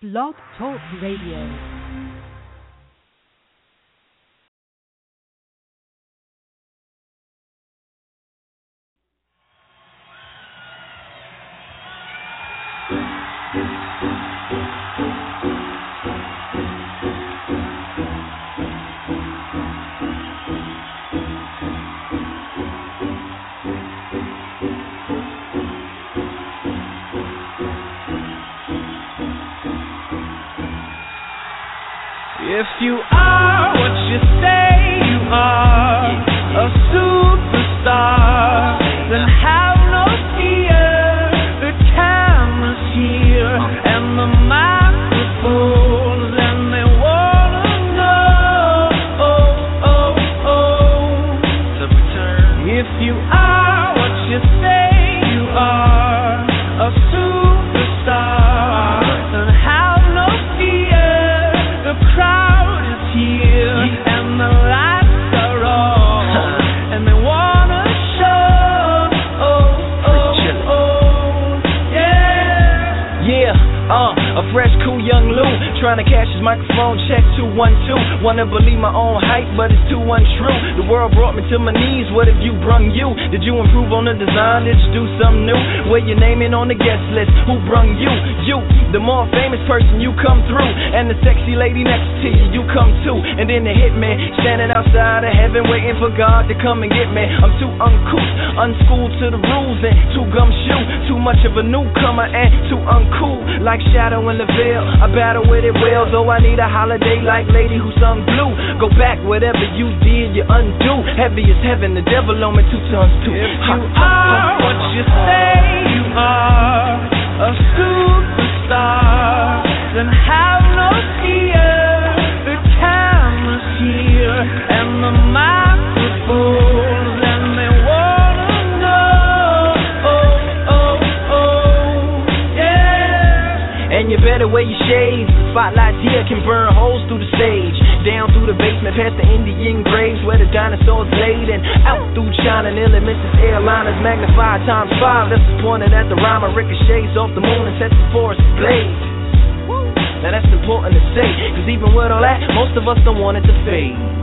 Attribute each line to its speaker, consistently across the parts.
Speaker 1: Blog Talk Radio.
Speaker 2: And then the
Speaker 3: hitman standing outside of heaven, waiting for God to come and get me. I'm too uncouth, unschooled to the rules, and too gumshoe. Too much of a newcomer and too uncool, like shadow in the veil. I battle with it well, though I need a holiday like lady who sung blue. Go back, whatever you did, you undo. Heavy as heaven, the devil on me two tons too.
Speaker 2: If you are what you say you are, a superstar, then have no fear. Oh, oh, oh,
Speaker 3: spotlights here can burn holes through the stage. Down through the basement, past the Indian graves where the dinosaurs laid. And out through China, nearly misses airliners. Magnified times five. That's pointed at the rhyme. Ricochets off the moon and sets the forest ablaze. Now that's important to say, cause even with all that, most of us don't want it to fade.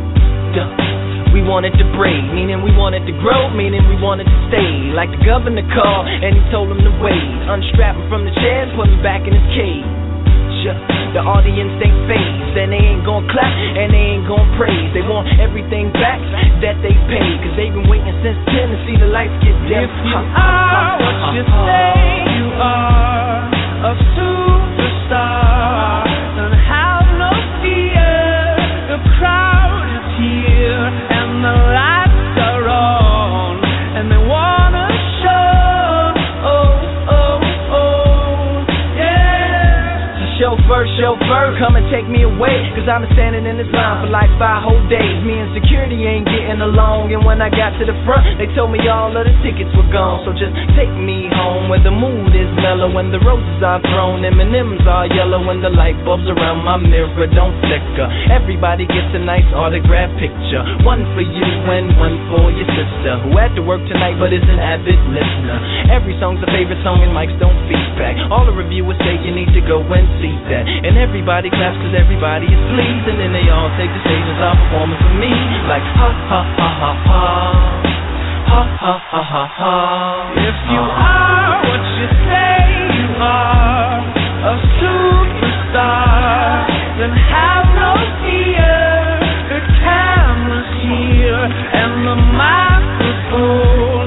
Speaker 3: We wanted to break, meaning we wanted to grow, meaning we wanted to stay. Like the governor called, and he told him to wait. Unstrap him from the chair and put him back in his cage. The audience ain't phased, and they ain't gon' clap, and they ain't gon' praise. They want everything back that they paid, cause they've been waiting since 10 to see the lights get dim.
Speaker 2: If you are what you say
Speaker 3: come and take me away. Cause I've been standing in this line for like five whole days. Me and security ain't getting along. And when I got to the front, they told me all of the tickets were gone. So just take me home where the mood is mellow. When the roses are thrown, M&M's are yellow. and the light bulbs around my mirror don't flicker. Everybody gets a nice autograph picture. One for you and one for your sister. Who had to work tonight but is an avid listener. Every song's a favorite song and mics don't feedback. All the reviewers say you need to go and see that. And everybody claps cause everybody is pleased. And then they all take the stage and start performing for me. Like ha ha ha ha ha. Ha ha ha ha ha.
Speaker 2: If you are what you say you are, a superstar, then have no fear. The camera's here and the microphones,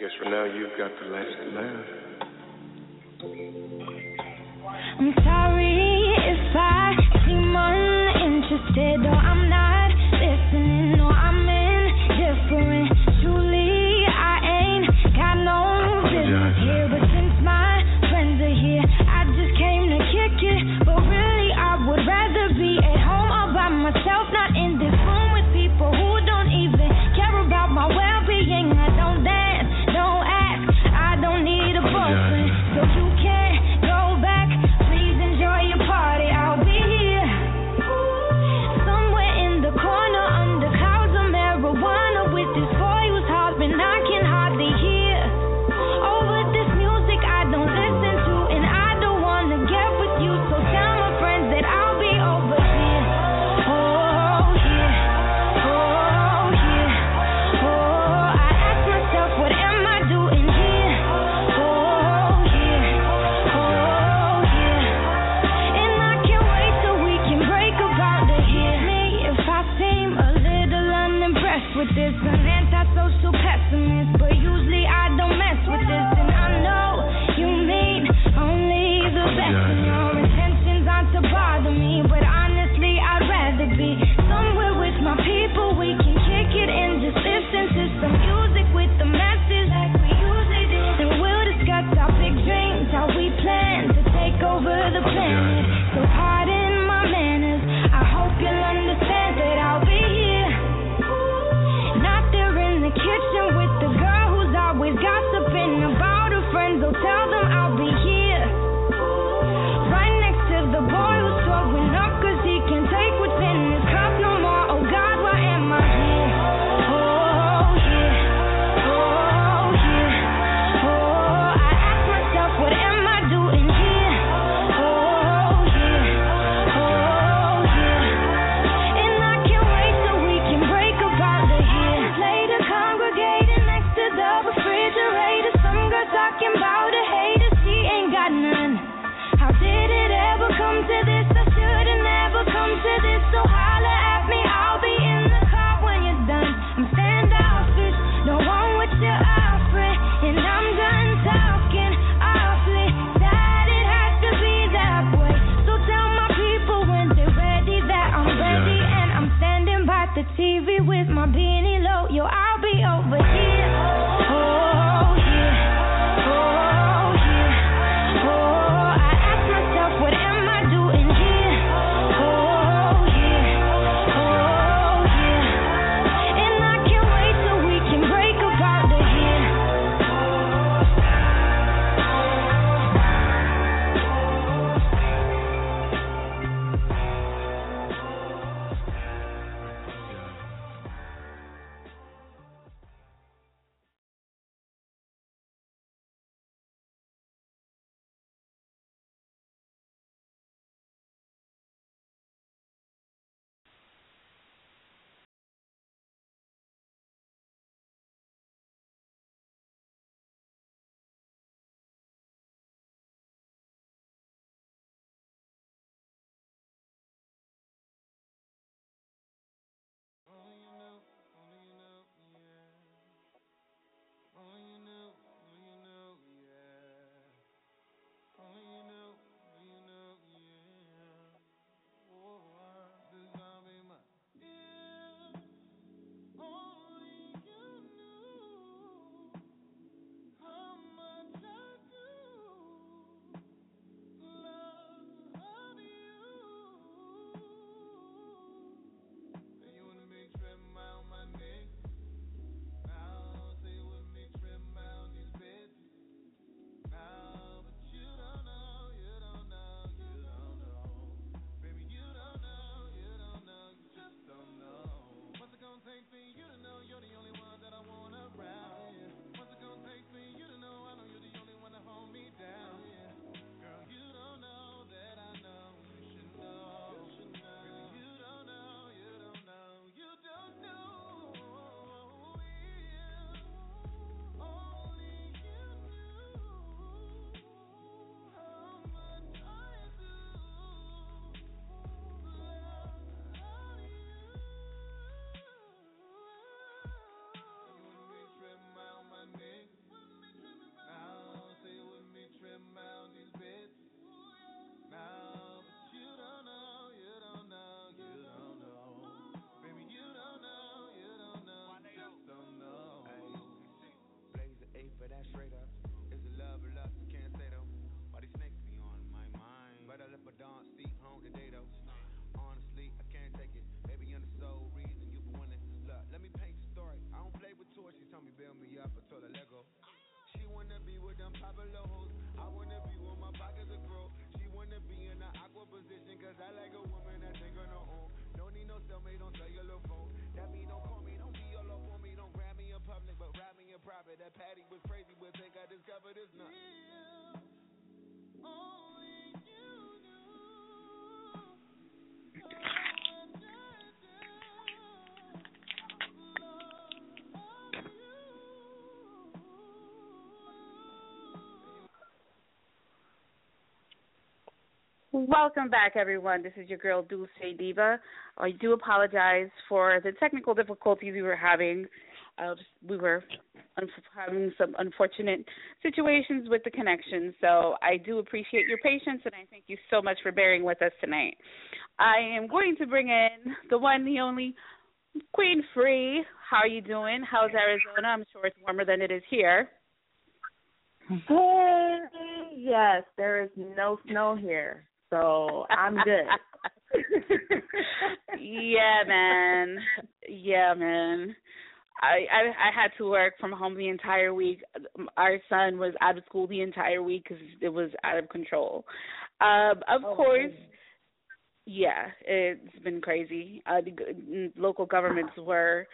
Speaker 4: Guess for now you've got the last laugh.
Speaker 5: I'm sorry if I seem uninterested, though I'm not.
Speaker 6: that's straight up.
Speaker 7: Welcome back, everyone. This is your girl Dulce Diva. I do apologize for the technical difficulties we were having. We were un- having some unfortunate situations with the connection, so I do appreciate your patience, and I thank you so much for bearing with us tonight. I am going to bring in the one, the only Queen Free. How are you doing? How's Arizona? I'm sure it's warmer than it is here.
Speaker 8: Hey, yes, there is no snow here, so I'm good.
Speaker 7: yeah, man. Yeah, man. I, I I had to work from home the entire week. Our son was out of school the entire week because it was out of control. Um, of
Speaker 8: Oh,
Speaker 7: course,
Speaker 8: goodness.
Speaker 7: yeah, it's been crazy. Uh, the g- local governments were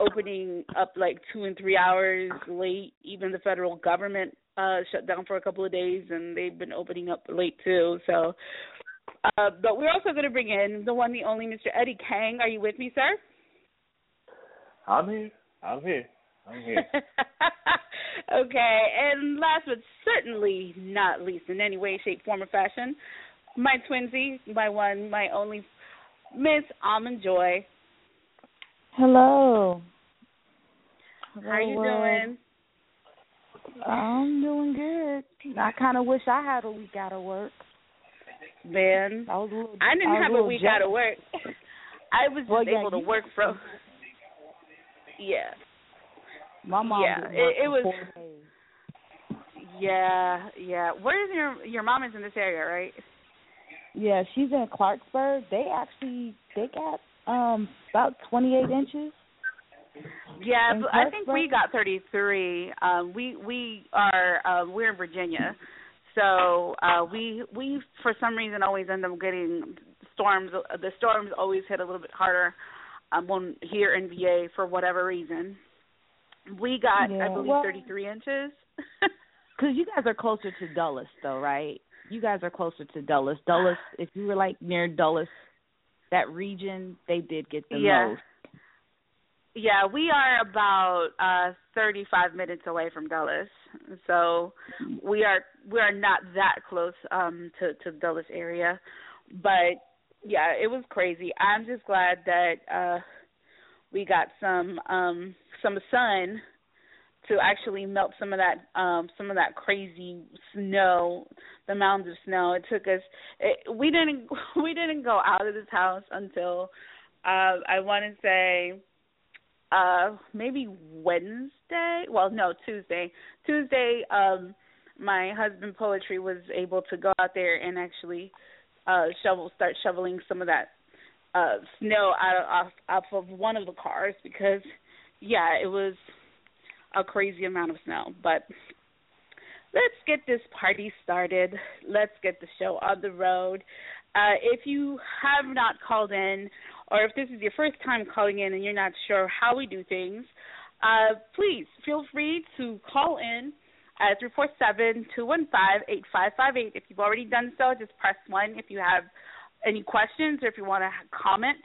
Speaker 7: opening up like two and three hours late. Even the federal government uh shut down for a couple of days, and they've been opening up late too. So, uh, but we're also going to bring in the one, the only Mr. Eddie Kang. Are you with me, sir?
Speaker 9: I'm here. I'm here. I'm here.
Speaker 7: okay, and last but certainly not least, in any way, shape, form, or fashion, my twinsy, my one, my only, Miss Almond Joy.
Speaker 8: Hello.
Speaker 7: How are
Speaker 8: you world.
Speaker 7: doing?
Speaker 8: I'm doing good. I kind of wish I had a week out of work.
Speaker 7: Man,
Speaker 8: I was a little.
Speaker 7: I didn't
Speaker 8: was
Speaker 7: have a week out of work. I was just
Speaker 8: Well, yeah,
Speaker 7: able to work from. Yeah,
Speaker 8: My mom
Speaker 7: Yeah, it- it was- yeah, yeah. Where is your your mom is in this area, right?
Speaker 8: Yeah, she's in Clarksburg. They actually they got um about 28 inches.
Speaker 7: Yeah, but I think we got 33. Um, we we are uh, we're in Virginia, so uh, we we for some reason always end up getting storms. The storms always hit a little bit harder um, when here in VA for whatever reason. We got I believe
Speaker 8: well-
Speaker 7: 33 inches.
Speaker 8: Cause you guys are closer to Dulles, though, right? You guys are closer to Dulles. Dulles, if you were like near Dulles, that region, they did get the
Speaker 7: Yeah.
Speaker 8: most.
Speaker 7: Yeah, we are about uh 35 minutes away from Dulles. So we are we are not that close um to to Dulles area. But yeah, it was crazy. I'm just glad that uh we got some um some sun to actually melt some of that um some of that crazy snow, the mounds of snow. It took us it, we didn't we didn't go out of this house until uh I want to say uh maybe Wednesday. Well, no, Tuesday. Tuesday um my husband poetry was able to go out there and actually uh shovel start shoveling some of that uh snow out of off, off of one of the cars because yeah, it was a crazy amount of snow, but let's get this party started. Let's get the show on the road. Uh, if you have not called in, or if this is your first time calling in and you're not sure how we do things, uh, please feel free to call in at 347-215-8558. If you've already done so, just press 1. If you have any questions or if you want to comment,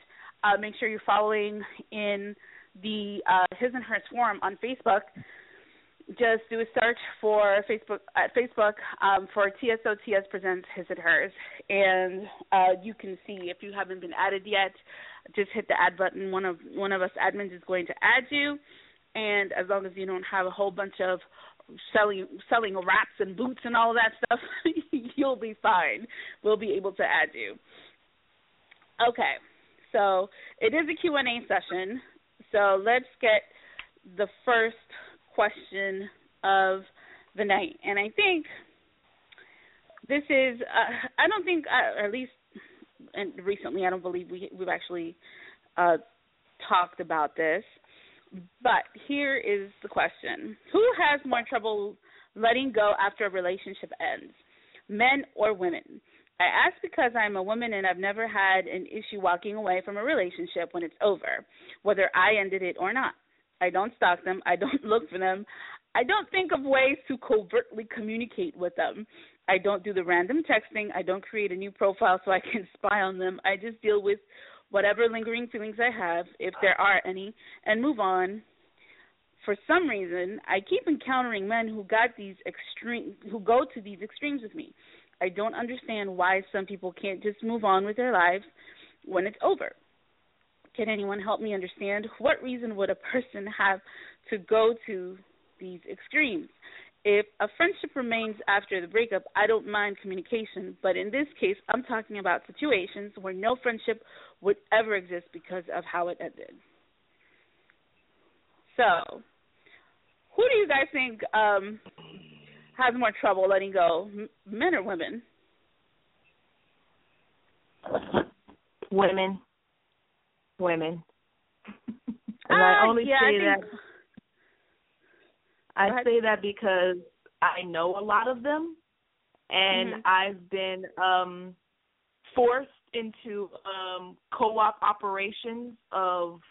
Speaker 7: uh, make sure you're following in the uh, His and Hers forum on Facebook. Just do a search for Facebook at Facebook um, for TSOTS presents His and Hers, and uh, you can see if you haven't been added yet. Just hit the add button. One of one of us admins is going to add you, and as long as you don't have a whole bunch of selling selling wraps and boots and all that stuff, you'll be fine. We'll be able to add you. Okay, so it is a Q&A session. So let's get the first question of the night. And I think this is uh, I don't think uh, at least and recently I don't believe we we've actually uh talked about this. But here is the question. Who has more trouble letting go after a relationship ends? Men or women? I ask because I'm a woman and I've never had an issue walking away from a relationship when it's over, whether I ended it or not. I don't stalk them. I don't look for them. I don't think of ways to covertly communicate with them. I don't do the random texting. I don't create a new profile so I can spy on them. I just deal with whatever lingering feelings I have, if there are any, and move on. For some reason, I keep encountering men who got these extreme who go to these extremes with me. I don't understand why some people can't just move on with their lives when it's over. Can anyone help me understand what reason would a person have to go to these extremes? If a friendship remains after the breakup, I don't mind communication, but in this case, I'm talking about situations where no friendship would ever exist because of how it ended. So, who do you guys think um, has more trouble letting go, men or women?
Speaker 10: Women. Women. and
Speaker 7: uh,
Speaker 10: I only
Speaker 7: yeah,
Speaker 10: say
Speaker 7: I think,
Speaker 10: that I say that because I know a lot of them and
Speaker 7: Mhm.
Speaker 10: I've been um forced into um co-op operations of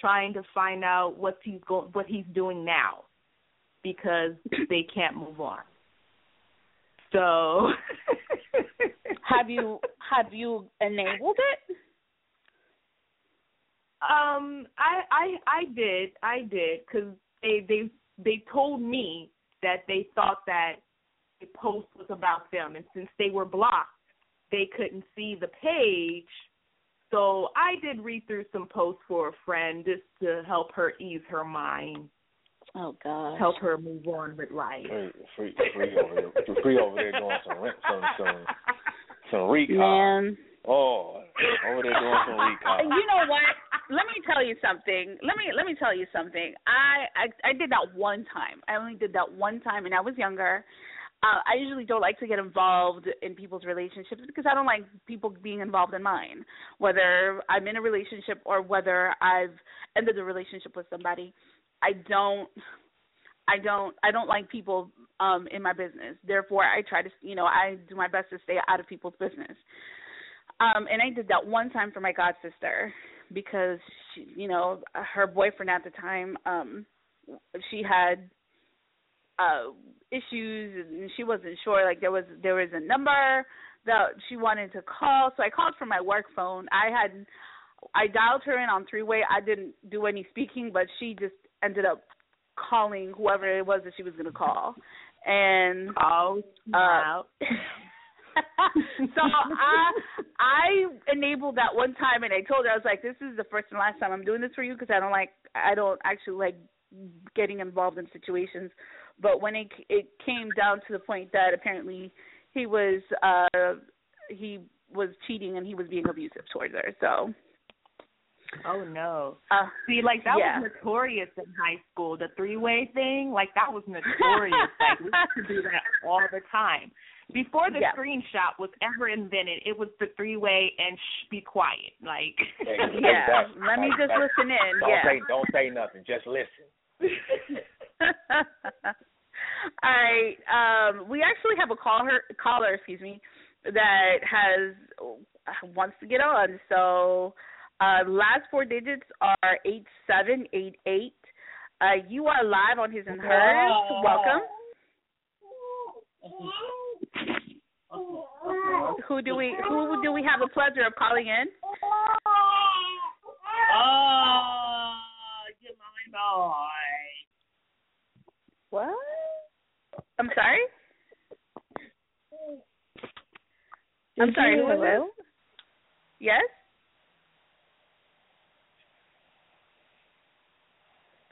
Speaker 10: trying to find out what he's go- what he's doing now because they can't move on. So
Speaker 7: have you have you enabled it?
Speaker 10: Um, I I I did I did because they they they told me that they thought that the post was about them, and since they were blocked, they couldn't see the page. So I did read through some posts for a friend just to help her ease her mind,
Speaker 7: Oh God.
Speaker 10: help her move on with life.
Speaker 9: Free, free, free over there. Free over there doing some rent, some some some recon.
Speaker 7: Man.
Speaker 9: Oh, over there doing some recon.
Speaker 7: You know what? Let me tell you something. Let me let me tell you something. I I, I did that one time. I only did that one time, and I was younger. Uh, I usually don't like to get involved in people's relationships because I don't like people being involved in mine. Whether I'm in a relationship or whether I've ended a relationship with somebody, I don't. I don't. I don't like people um in my business. Therefore, I try to. You know, I do my best to stay out of people's business. Um, and I did that one time for my god sister because she, you know her boyfriend at the time um she had uh issues and she wasn't sure like there was there was a number that she wanted to call. So I called from my work phone. I had I dialed her in on three way I didn't do any speaking but she just ended up calling whoever it was that she was going to call. And
Speaker 10: oh
Speaker 7: uh, so I I enabled that one time, and I told her I was like, "This is the first and last time I'm doing this for you because I don't like I don't actually like getting involved in situations." But when it it came down to the point that apparently he was uh he was cheating and he was being abusive towards her, so
Speaker 10: Oh no.
Speaker 7: uh,
Speaker 10: See, like that
Speaker 7: yeah.
Speaker 10: was notorious in high school. The three way thing, like that was notorious. like we used to do that all the time. Before the
Speaker 7: Yeah.
Speaker 10: screenshot was ever invented, it was the three way and shh, be quiet. Like
Speaker 7: yeah.
Speaker 9: That's-
Speaker 7: Let me just
Speaker 9: that's-
Speaker 7: listen in.
Speaker 9: Don't
Speaker 7: yeah.
Speaker 9: say don't say nothing. Just listen.
Speaker 7: All right. Um, we actually have a caller, caller, excuse me, that has wants to get on. So, uh, last four digits are eight seven eight eight. Uh, you are live on his and hers. Welcome. Who do we who do we have the pleasure of calling in?
Speaker 10: Oh, you my boy.
Speaker 7: What? I'm sorry. I'm sorry.
Speaker 11: Hello?
Speaker 7: this? Yes.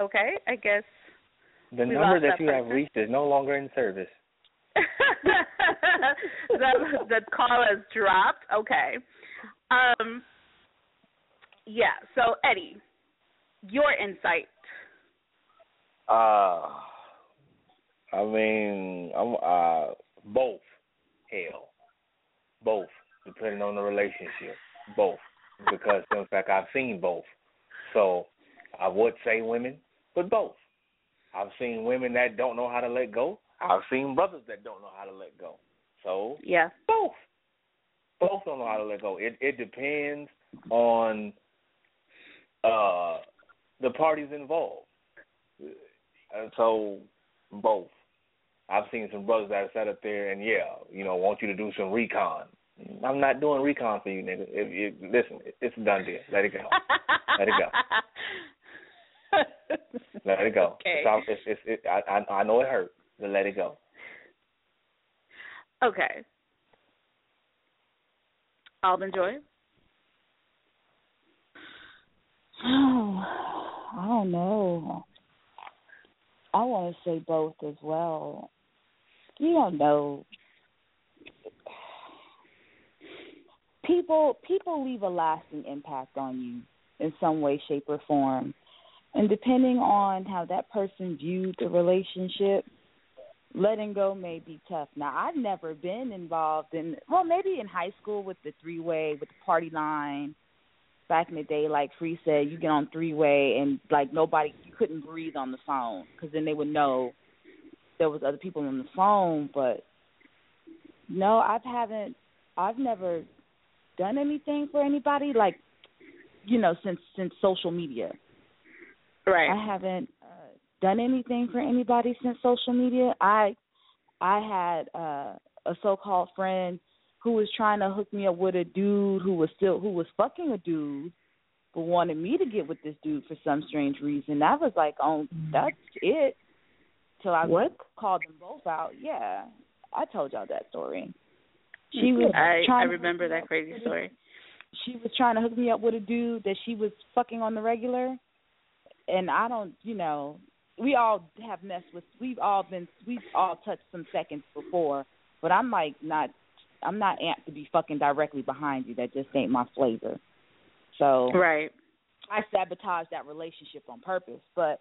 Speaker 7: Okay, I guess
Speaker 9: The number that
Speaker 7: that
Speaker 9: you have reached is no longer in service.
Speaker 7: the the call has dropped. Okay. Um. Yeah. So Eddie, your insight.
Speaker 9: Uh I mean, I'm uh both. Hell, both, depending on the relationship. Both, because in fact I've seen both. So I would say women, but both. I've seen women that don't know how to let go. I've seen brothers that don't know how to let go. So
Speaker 12: Yeah.
Speaker 9: both. Both don't know how to let go. It it depends on uh the parties involved. And so both. I've seen some brothers that have sat up there and yeah, you know, want you to do some recon. I'm not doing recon for you, nigga. If, if, listen, it's a done deal. Let it go. Let it go. Let it go.
Speaker 12: Okay.
Speaker 9: It's, it's, it's, it, I, I I know it hurt, but let it go.
Speaker 12: Okay. Almond Joy.
Speaker 8: Oh, I don't know. I want to say both as well. You don't know. People people leave a lasting impact on you in some way, shape, or form, and depending on how that person viewed the relationship, letting go may be tough. Now, I've never been involved in well, maybe in high school with the three way with the party line back in the day, like Free said, you get on three way and like nobody, you couldn't breathe on the phone because then they would know there was other people on the phone. But no, I haven't. I've never done anything for anybody like you know since since social media.
Speaker 12: Right.
Speaker 8: I haven't done anything for anybody since social media. I I had uh, a so-called friend who was trying to hook me up with a dude who was still who was fucking a dude, but wanted me to get with this dude for some strange reason. I was like, oh, that's it. Till I
Speaker 10: What?
Speaker 8: called them both out. Yeah, I told y'all that story. She was
Speaker 12: I I remember that crazy story.
Speaker 8: She was trying to hook me up with a dude that she was fucking on the regular, and I don't, you know, we all have messed with. We've all been. We've all touched some seconds before, but I'm like not. I'm not amped to be fucking directly behind you. That just ain't my flavor. So
Speaker 12: Right.
Speaker 8: I sabotaged that relationship on purpose. But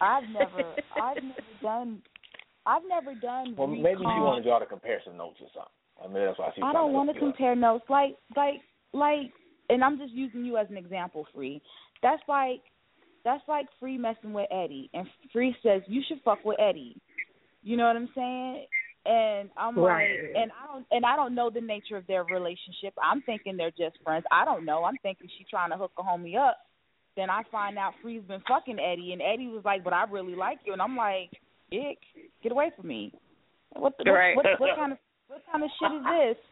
Speaker 8: I've never, I've never done, I've never done.
Speaker 9: Well, maybe she wanted y'all to compare some notes or something. I mean, that's why she.
Speaker 8: I don't want to compare notes. Like, like, like, and I'm just using you as an example, Free. That's like, that's like Free messing with Eddie, and Free says you should fuck with Eddie. You know what I'm saying? And I'm
Speaker 10: Right.
Speaker 8: like, and I don't, and I don't know the nature of their relationship. I'm thinking they're just friends. I don't know. I'm thinking she's trying to hook a homie up. Then I find out Free's been fucking Eddie, and Eddie was like, "But I really like you," and I'm like, "Ick, get away from me." What the
Speaker 12: Right.
Speaker 8: what, what, what kind of what kind of shit is this?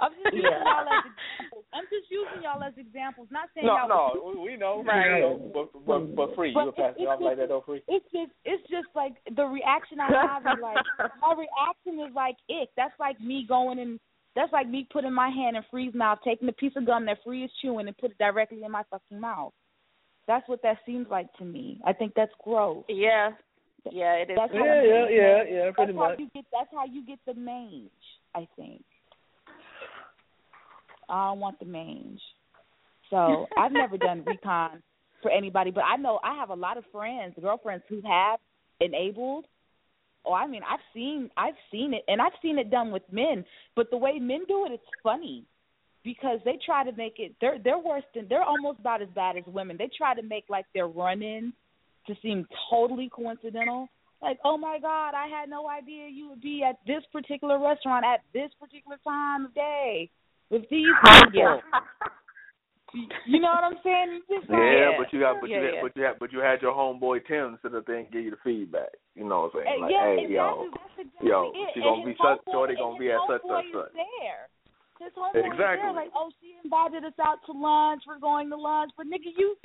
Speaker 8: I'm just using
Speaker 10: Yeah.
Speaker 8: y'all as examples. I'm just using y'all as examples. Not saying
Speaker 9: No,
Speaker 8: y'all
Speaker 9: no, we- we know,
Speaker 12: Right.
Speaker 9: we know, but but but free,
Speaker 8: But
Speaker 9: you pass me
Speaker 8: it's-
Speaker 9: off like that though, free.
Speaker 8: It's just it's just like the reaction I have is like my reaction is like ick. That's like me going and that's like me putting my hand in Free's mouth, taking a piece of gum that Free is chewing and put it directly in my fucking mouth. That's what that seems like to me. I think that's gross.
Speaker 12: Yeah. Yeah, it is.
Speaker 8: That's how
Speaker 9: Yeah,
Speaker 8: you
Speaker 9: yeah,
Speaker 8: get-
Speaker 9: yeah, yeah,
Speaker 8: That's
Speaker 9: pretty
Speaker 8: how you get that's how you get the mange, I think. I don't want the mange. So I've never done recon for anybody, but I know I have a lot of friends, girlfriends who have enabled. Oh, I mean, I've seen I've seen it, and I've seen it done with men. But the way men do it, it's funny because they try to make it. They're they're worse than they're almost about as bad as women. They try to make like their run-in to seem totally coincidental. Like, oh my God, I had no idea you would be at this particular restaurant at this particular time of day with these people. You know what I'm saying? It's just like,
Speaker 9: Yeah, but you got, but
Speaker 12: Yeah,
Speaker 9: you, had,
Speaker 12: yeah.
Speaker 9: but you had, but you had your homeboy Tim sit up there and give you the feedback. You know what I'm saying?
Speaker 8: Eh, hey,
Speaker 9: Like,
Speaker 8: yeah,
Speaker 9: hey,
Speaker 8: exactly.
Speaker 9: yo,
Speaker 8: exactly
Speaker 9: yo,
Speaker 8: it.
Speaker 9: she
Speaker 8: And
Speaker 9: gonna be such,
Speaker 8: homeboy-
Speaker 9: shorty gonna be at such
Speaker 8: homeboy
Speaker 9: such such.
Speaker 8: there. His homeboy
Speaker 9: Exactly.
Speaker 8: there. Like, oh, she invited us out to lunch. We're going to lunch, but nigga, you,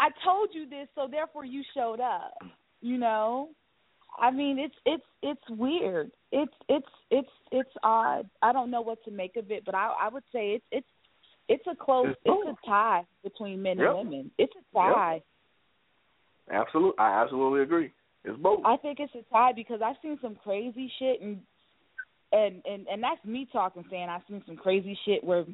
Speaker 8: I told you this, so therefore you showed up. You know, I mean, it's it's it's weird. It's it's it's it's odd. I don't know what to make of it, but I I would say it's it's it's a close
Speaker 9: It's
Speaker 8: it's, a tie between men
Speaker 9: Yep.
Speaker 8: and women. It's a tie.
Speaker 9: Absolutely, I absolutely agree. It's both.
Speaker 8: I think it's a tie because I've seen some crazy shit and and and and that's me talking saying I've seen some crazy shit where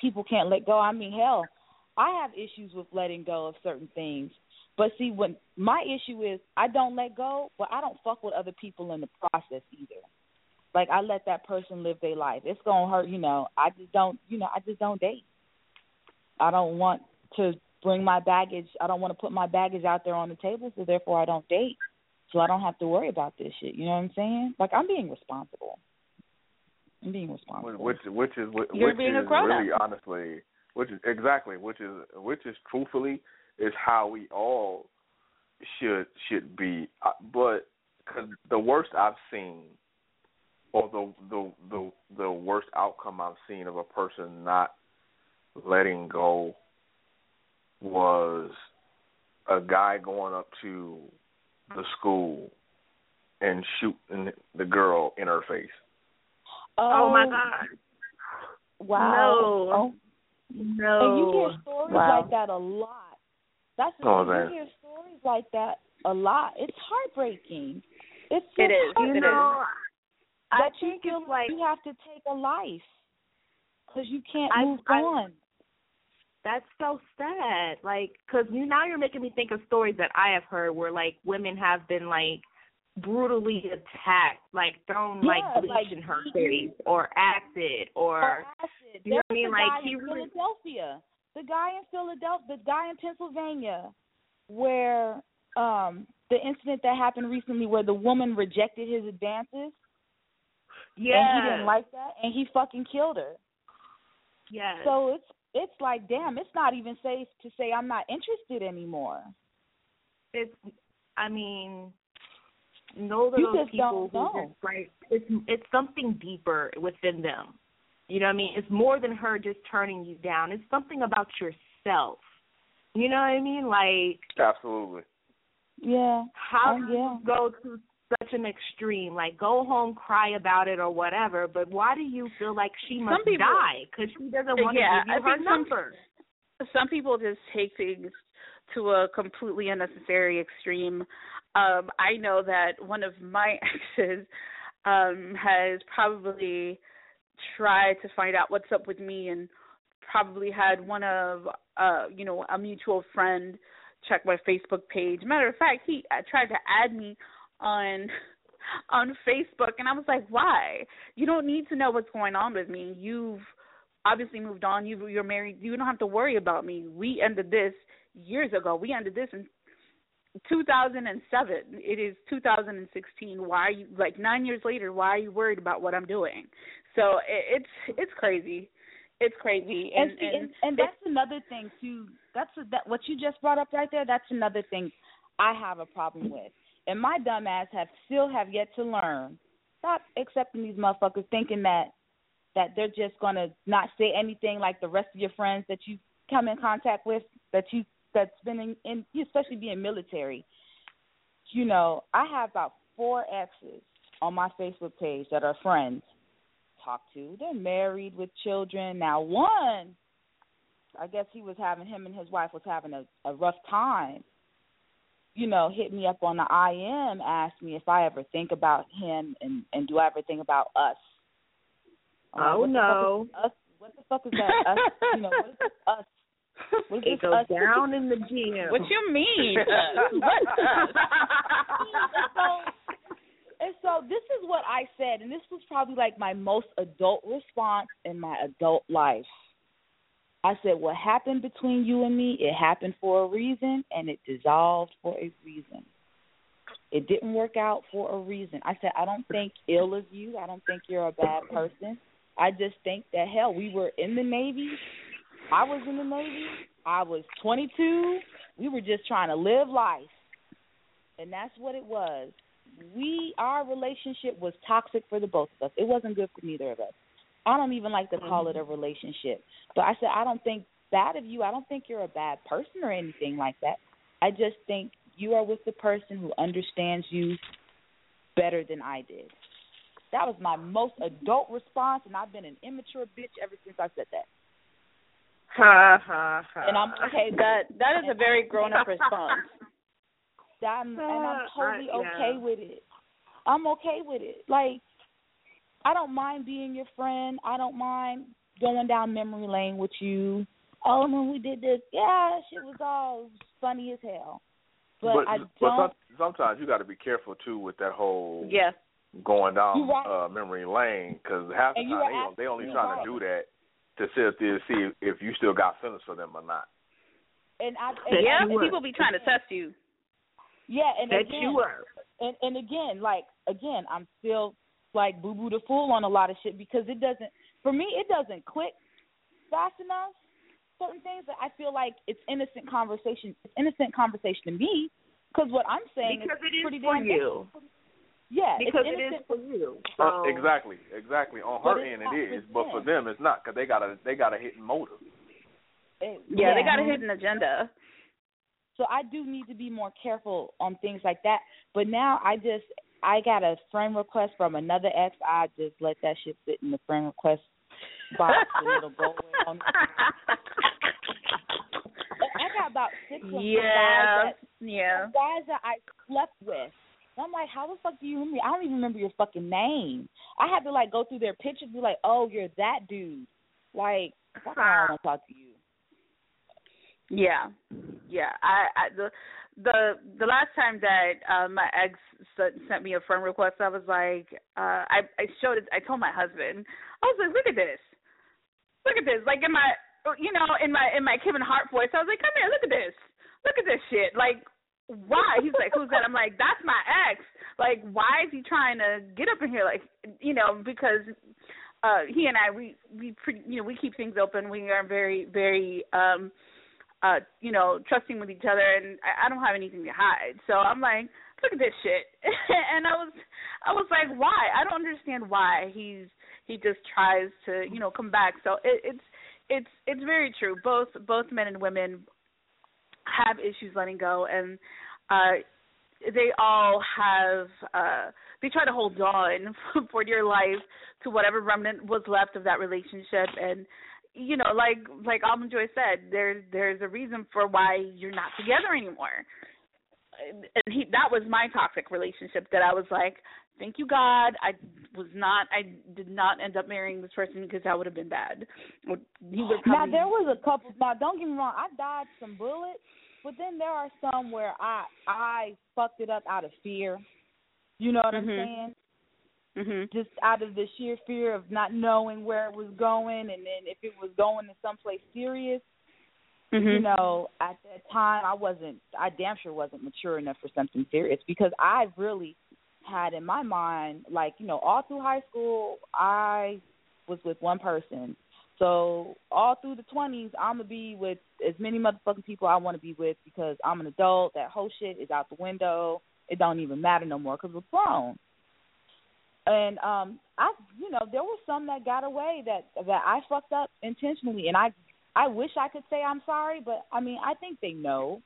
Speaker 8: people can't let go. I mean, hell, I have issues with letting go of certain things. But see, when my issue is, I don't let go, but I don't fuck with other people in the process either. Like I let that person live their life. It's gonna hurt, you know. I just don't, you know, I just don't date. I don't want to bring my baggage. I don't want to put my baggage out there on the table, so therefore I don't date. So I don't have to worry about this shit. You know what I'm saying? Like I'm being responsible. I'm being responsible.
Speaker 9: Which which is which
Speaker 7: You're being a
Speaker 9: is
Speaker 7: grown-up.
Speaker 9: really honestly, which is exactly which is which is truthfully is how we all should should be. Uh, But cause the worst I've seen, or the the the the worst outcome I've seen of a person not letting go was a guy going up to the school and shooting the girl in her face.
Speaker 10: Oh, my god.
Speaker 8: Wow.
Speaker 10: No.
Speaker 8: And you hear stories
Speaker 10: Wow.
Speaker 8: like that a lot. That's the
Speaker 9: Oh,
Speaker 8: thing.
Speaker 9: man.
Speaker 8: You hear stories like that a lot. It's heartbreaking. It's just
Speaker 7: It is.
Speaker 10: You
Speaker 7: It is.
Speaker 10: know, I
Speaker 8: that you feel
Speaker 10: it's like
Speaker 8: you have to take a life because you can't
Speaker 10: I-
Speaker 8: move
Speaker 10: I-
Speaker 8: on.
Speaker 10: that's so sad. Like, cause you now you're making me think of stories that I have heard where like women have been like brutally attacked, like thrown
Speaker 8: Yeah,
Speaker 10: like bleach
Speaker 8: like
Speaker 10: in her face or acid or
Speaker 8: Or acid.
Speaker 10: you know what I mean? Like, he
Speaker 8: in
Speaker 10: really-
Speaker 8: Philadelphia, the guy in Philadelphia, the guy in Pennsylvania, where um the incident that happened recently where the woman rejected his advances
Speaker 10: yeah,
Speaker 8: and he didn't like that and he fucking killed her.
Speaker 10: Yeah.
Speaker 8: So it's it's like damn, it's not even safe to say I'm not interested anymore.
Speaker 10: it's I mean are those people
Speaker 8: don't
Speaker 10: who
Speaker 8: know.
Speaker 10: just like it's it's something deeper within them. You know what I mean? It's more than her just turning you down. It's something about yourself. You know what I mean? Like
Speaker 9: Absolutely.
Speaker 8: Yeah.
Speaker 10: how
Speaker 8: Oh,
Speaker 10: do
Speaker 8: yeah.
Speaker 10: you go to such an extreme? Like go home, cry about it or whatever, but why do you feel like she must
Speaker 7: people-
Speaker 10: die cuz she doesn't want
Speaker 7: Yeah,
Speaker 10: to give you
Speaker 7: I
Speaker 10: her
Speaker 7: think some- some people just take things to a completely unnecessary extreme. Um, I know that one of my exes um has probably tried to find out what's up with me and probably had one of uh you know a mutual friend check my Facebook page. Matter of fact, he uh, tried to add me on on Facebook and I was like, "Why? You don't need to know what's going on with me. You've obviously moved on. You you're married. You don't have to worry about me. We ended this years ago. We ended this in 2007. It is 2016. Why are you like 9 years later, why are you worried about what I'm doing? So it, it's it's crazy. It's crazy.
Speaker 8: And
Speaker 7: And
Speaker 8: see,
Speaker 7: and,
Speaker 8: and, that's another thing too. That's a, that what you just brought up right there. That's another thing I have a problem with. And my dumb ass have still have yet to learn. Stop accepting these motherfuckers thinking that that they're just gonna not say anything like the rest of your friends that you come in contact with that you that's been in, in especially being military. You know, I have about four exes on my Facebook page that are friends talk to. They're married with children. Now one, I guess he was having him and his wife was having a, a rough time. You know, hit me up on the IM, asked me if I ever think about him and and do I ever think about us. I'm
Speaker 10: Oh,
Speaker 8: what
Speaker 10: no.
Speaker 8: us? What the fuck is that? Us? You know, what is this us? What is
Speaker 10: It goes
Speaker 8: us?
Speaker 10: down in the gym.
Speaker 7: what you mean? What?
Speaker 8: so, and so this is what I said, and this was probably like my most adult response in my adult life. I said, What happened between you and me, it happened for a reason, and it dissolved for a reason. It didn't work out for a reason. I said, I don't think ill of you. I don't think you're a bad person. I just think that, hell, we were in the Navy. I was in the Navy. I was 22. We were just trying to live life. And that's what it was. We, our relationship was toxic for the both of us. It wasn't good for neither of us. I don't even like to call it a relationship. But I said, I don't think bad of you. I don't think you're a bad person or anything like that. I just think you are with the person who understands you better than I did. That was my most adult response, and I've been an immature bitch ever since I said that.
Speaker 10: Ha ha ha.
Speaker 8: And I'm okay.
Speaker 7: that that is a very grown up response.
Speaker 8: I'm, and I'm totally
Speaker 10: Uh,
Speaker 8: okay with it. I'm okay with it. Like, I don't mind being your friend. I don't mind going down memory lane with you. Oh, when we did this, yeah, that shit was all funny as hell. but,
Speaker 9: but
Speaker 8: I don't.
Speaker 9: some, sometimes you got to be careful too with that whole
Speaker 7: Yeah.
Speaker 9: going down
Speaker 8: right.
Speaker 9: uh, memory lane because half the
Speaker 8: And
Speaker 9: time they don't- they only
Speaker 8: absolutely
Speaker 9: trying
Speaker 8: right.
Speaker 9: to do that to sit there to see if, if you still got feelings for them or not.
Speaker 8: and I and
Speaker 7: Yeah,
Speaker 8: and
Speaker 7: people be trying to test you.
Speaker 8: Yeah, and
Speaker 10: That
Speaker 8: again,
Speaker 10: you were.
Speaker 8: and and again, like again, I'm still like boo boo the fool on a lot of shit because it doesn't for me it doesn't click fast enough. Certain things that I feel like it's innocent conversation. It's innocent conversation to me because what I'm saying
Speaker 10: Because
Speaker 8: is
Speaker 10: it is
Speaker 8: pretty
Speaker 10: for
Speaker 8: damn
Speaker 10: you.
Speaker 8: Yeah,
Speaker 10: Because
Speaker 8: it's
Speaker 10: it is for you.
Speaker 9: Uh, exactly, exactly. On her end, it is,
Speaker 8: for
Speaker 9: but for
Speaker 8: them.
Speaker 9: them, it's not because they got a they got a hidden motive.
Speaker 8: It-
Speaker 7: Yeah, they got a hidden agenda.
Speaker 8: So I do need to be more careful on things like that. But now I just I got a friend request from another ex. I just let that shit sit in the friend request box and it'll go on. I got about six of
Speaker 7: Yeah.
Speaker 8: guys that
Speaker 7: Yeah.
Speaker 8: guys that I slept with. And I'm like, how the fuck do you remember? I don't even remember your fucking name. I had to like go through their pictures, and be like, oh, you're that dude. Like, fuck, I don't want to talk to you.
Speaker 7: Yeah, yeah. I, I the the the last time that uh, my ex sent me a friend request, I was like, uh, I I showed it. I told my husband, I was like, look at this, look at this. Like in my, you know, in my in my Kevin Hart voice, I was like, come here, look at this, look at this shit. Like, why? He's like, who's that? I'm like, that's my ex. Like, why is he trying to get up in here? Like, you know, because uh he and I we we pretty you know we keep things open. We are very very um uh, you know, trusting with each other, and I, I don't have anything to hide. So I'm like, look at this shit, and I was, I was like, why? I don't understand why he's he just tries to, you know, come back. So it, it's it's it's very true. Both both men and women have issues letting go, and uh they all have uh they try to hold on for dear life to whatever remnant was left of that relationship and you know, like like Almond Joy said, there's there's a reason for why you're not together anymore. And he that was my toxic relationship that I was like, thank you God, I was not I did not end up marrying this person because that would have been bad. He would
Speaker 8: Now there was a couple. Now don't get me wrong, I dodged some bullets, but then there are some where I I fucked it up out of fear. You know what
Speaker 7: Mhm.
Speaker 8: I'm saying?
Speaker 7: Mhm.
Speaker 8: Just out of the sheer fear of not knowing where it was going, and then if it was going to someplace serious, you
Speaker 7: Mhm.
Speaker 8: know, at that time I wasn't. I damn sure wasn't mature enough for something serious because I really had in my mind, like you know, all through high school, I was with one person. So all through the twenties, I'm gonna be with as many motherfucking people I want to be with because I'm an adult. That whole shit is out the window. It don't even matter no more because we're grown. And um, I, you know, there were some that got away that that I fucked up intentionally, and I, I wish I could say I'm sorry, but I mean, I think they know.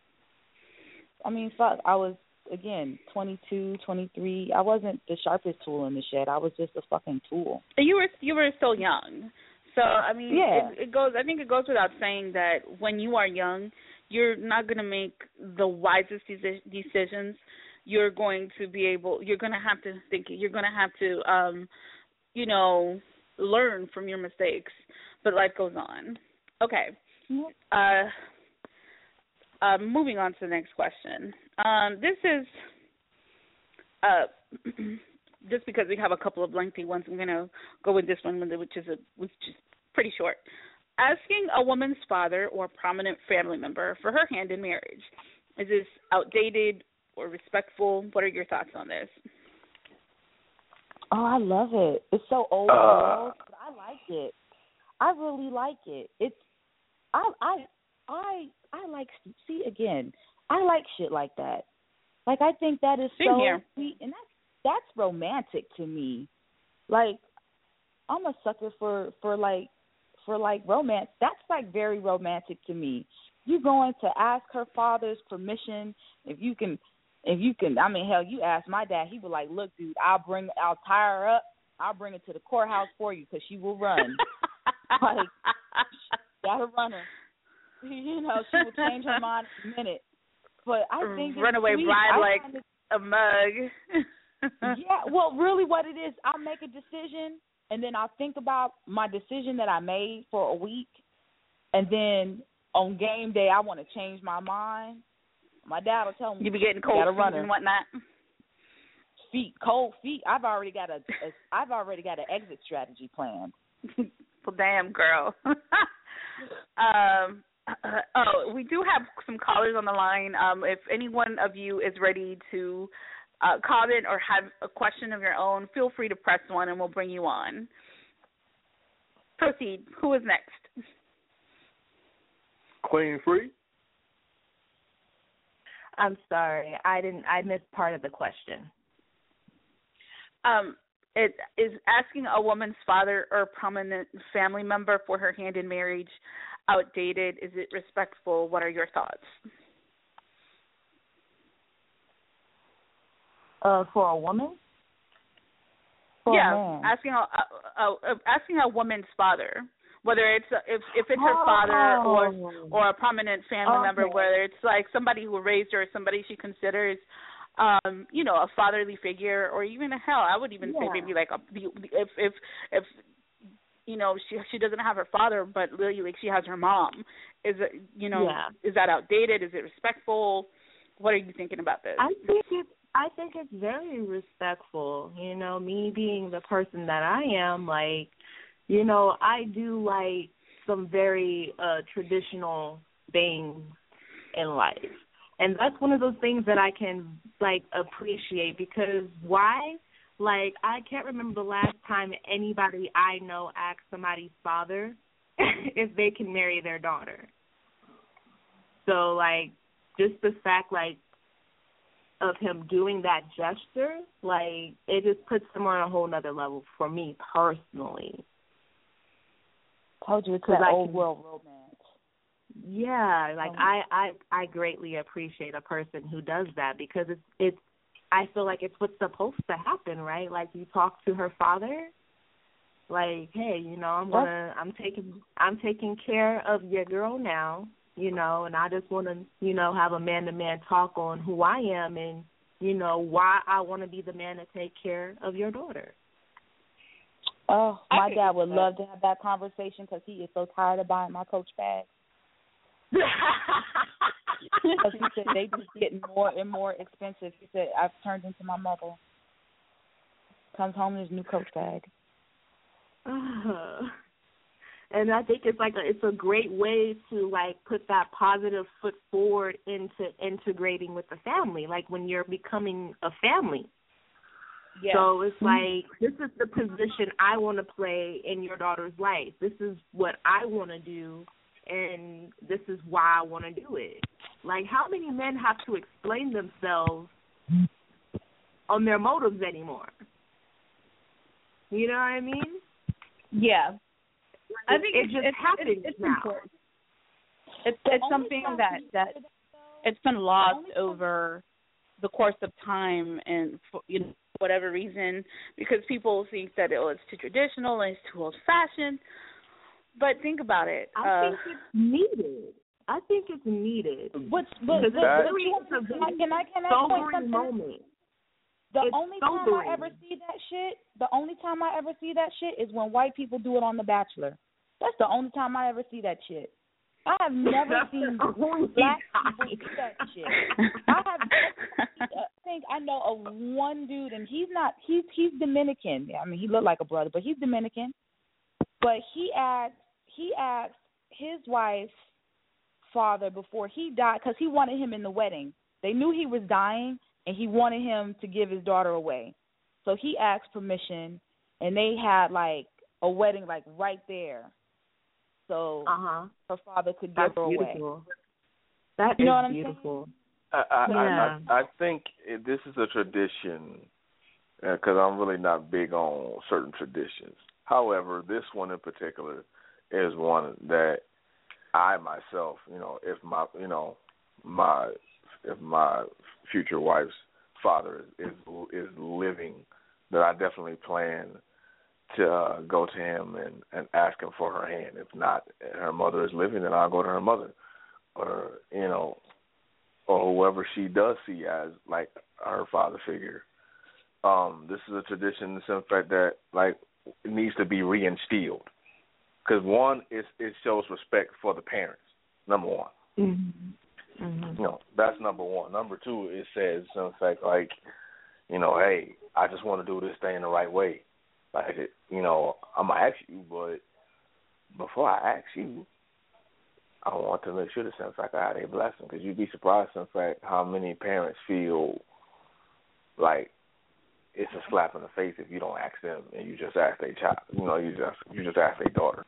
Speaker 8: I mean, fuck, I was again 22, 23. I wasn't the sharpest tool in the shed. I was just a fucking tool.
Speaker 7: you were you were still young. So I mean,
Speaker 8: Yeah.
Speaker 7: it, it goes. I think it goes without saying that when you are young, you're not going to make the wisest deci- decisions. You're going to be able. You're going to have to think. You're going to have to, um, you know, learn from your mistakes. But life goes on. Okay. Uh, uh, moving on to the next question. Um, this is uh, just because we have a couple of lengthy ones, I'm going to go with this one, which is a which is pretty short. Asking a woman's father or prominent family member for her hand in marriage is this outdated or respectful? What are your thoughts on this?
Speaker 8: Oh, I love it. It's so old,
Speaker 9: Uh.
Speaker 8: but I like it. I really like it. It's I I I I like see again. I like shit like that. Like I think that is
Speaker 7: Same
Speaker 8: so
Speaker 7: here.
Speaker 8: sweet, and that's that's romantic to me. Like I'm a sucker for for like for like romance. That's like very romantic to me. You going to ask her father's permission if you can if you can I mean hell you ask my dad he was like look dude I'll bring I'll tie her up I'll bring her to the courthouse for you because she will run like got a runner you know she will change her mind in a minute but I mm, think it's
Speaker 7: Runaway
Speaker 8: sweet.
Speaker 7: bride like
Speaker 8: it-
Speaker 7: a mug.
Speaker 8: yeah, well, really, what it is, I'll make a decision, and then I'll think about my decision that I made for a week, and then on game day, I want to change my mind. My dad will tell me
Speaker 7: You be getting cold
Speaker 8: gotta
Speaker 7: feet
Speaker 8: run her.
Speaker 7: and whatnot.
Speaker 8: feet, cold feet. I've already got a, a I've already got an exit strategy planned.
Speaker 7: well, damn, girl. um. oh, we do have some callers on the line. Um, if any one of you is ready to uh, comment or have a question of your own, feel free to press one, and we'll bring you on. Proceed. Who is next?
Speaker 9: Queen Free.
Speaker 10: I'm sorry, I didn't. I missed part of the question.
Speaker 7: Um, it is asking a woman's father or prominent family member for her hand in marriage outdated? Is it respectful? What are your thoughts?
Speaker 10: Uh, for a woman. For
Speaker 7: yeah,
Speaker 10: a
Speaker 7: asking a, a, a asking a woman's father whether it's if if it's her father or
Speaker 10: Oh.
Speaker 7: or a prominent family member, whether it's like somebody who raised her, or somebody she considers, um, you know, a fatherly figure, or even a hell, I would even say maybe like a if if if you know she she doesn't have her father, but literally like she has her mom. Is it you know
Speaker 10: Yeah.
Speaker 7: is that outdated? Is it respectful? What are you thinking about this?
Speaker 10: I think it's I think it's very respectful. You know, me being the person that I am, like, you know, I do like some very uh traditional things in life. And that's one of those things that I can like appreciate because why? Like I can't remember the last time anybody I know asked somebody's father if they can marry their daughter. So like just the fact like of him doing that gesture, like it just puts him on a whole nother level for me personally.
Speaker 8: Told you it's that
Speaker 10: I
Speaker 8: old world romance.
Speaker 10: Yeah, like
Speaker 8: Um,
Speaker 10: I I I greatly appreciate a person who does that because it's it's I feel like it's what's supposed to happen, right? Like you talk to her father, like, hey, you know, I'm gonna I'm taking I'm taking care of your girl now, you know, and I just want to, you know, have a man to man talk on who I am and you know why I want to be the man to take care of your daughter.
Speaker 8: Oh, my dad would love to have that conversation because he is so tired of buying my Coach bags. Because he said they just getting more and more expensive. He said I've turned into my mother. Comes home in his new Coach bag.
Speaker 10: Uh, and I think it's like a, it's a great way to like put that positive foot forward into integrating with the family, like when you're becoming a family.
Speaker 8: Yeah.
Speaker 10: So it's like this is the position I want to play in your daughter's life. This is what I want to do, and this is why I want to do it. Like how many men have to explain themselves on their motives anymore? You know what I mean?
Speaker 7: Yeah. I think
Speaker 10: it
Speaker 7: it's,
Speaker 10: just
Speaker 7: it's,
Speaker 10: happens
Speaker 7: it's, it's
Speaker 10: now.
Speaker 7: important. It's it's something that that it's been lost
Speaker 8: only
Speaker 7: over the course of time and for you know whatever reason because people think that oh it's too traditional and it's too old fashioned. But think about it.
Speaker 10: I
Speaker 7: uh,
Speaker 10: think it's needed. I think it's needed.
Speaker 8: What's but,
Speaker 10: Because
Speaker 8: but,
Speaker 9: that-
Speaker 8: but you
Speaker 10: it's a
Speaker 8: can I can I can I point
Speaker 10: sobering
Speaker 8: something?
Speaker 10: moment.
Speaker 8: The
Speaker 10: It's
Speaker 8: only time
Speaker 10: sobering.
Speaker 8: I ever see that shit, the only time I ever see that shit is when white people do it on The Bachelor. That's the only time I ever see that shit. I have never seen black people do that shit. I have. I think I know of one dude, and he's not. He's he's Dominican. I mean, he looked like a brother, but he's Dominican. But he asked he asked his wife's father before he died because he wanted him in the wedding. They knew he was dying, and he wanted him to give his daughter away. So he asked permission, and they had like a wedding like right there. So
Speaker 10: Uh huh.
Speaker 8: her father could give
Speaker 10: That's
Speaker 8: her away.
Speaker 10: beautiful. That
Speaker 8: You know what I'm saying?
Speaker 9: I I,
Speaker 10: Yeah.
Speaker 9: I I think this is a tradition because I'm really not big on certain traditions. However, this one in particular is one that I myself, you know, if my you know my if my future wife's father is is living, that I definitely plan to uh, go to him and and ask him for her hand. If not, her mother is living, then I'll go to her mother, or you know, or whoever she does see as like her father figure. Um, this is a tradition in the fact that like it needs to be reinstilled. Because one, it it shows respect for the parents. Number one.
Speaker 10: Mm-hmm.
Speaker 9: You know, that's number one. Number two, it says in fact like, you know, hey, I just want to do this thing the right way. Like, you know, I'm gonna ask you, but before I ask you, I want to make sure that in fact I had a blessing because you'd be surprised in fact how many parents feel like it's a slap in the face if you don't ask them and you just ask their child. You know, you just you just ask their daughter.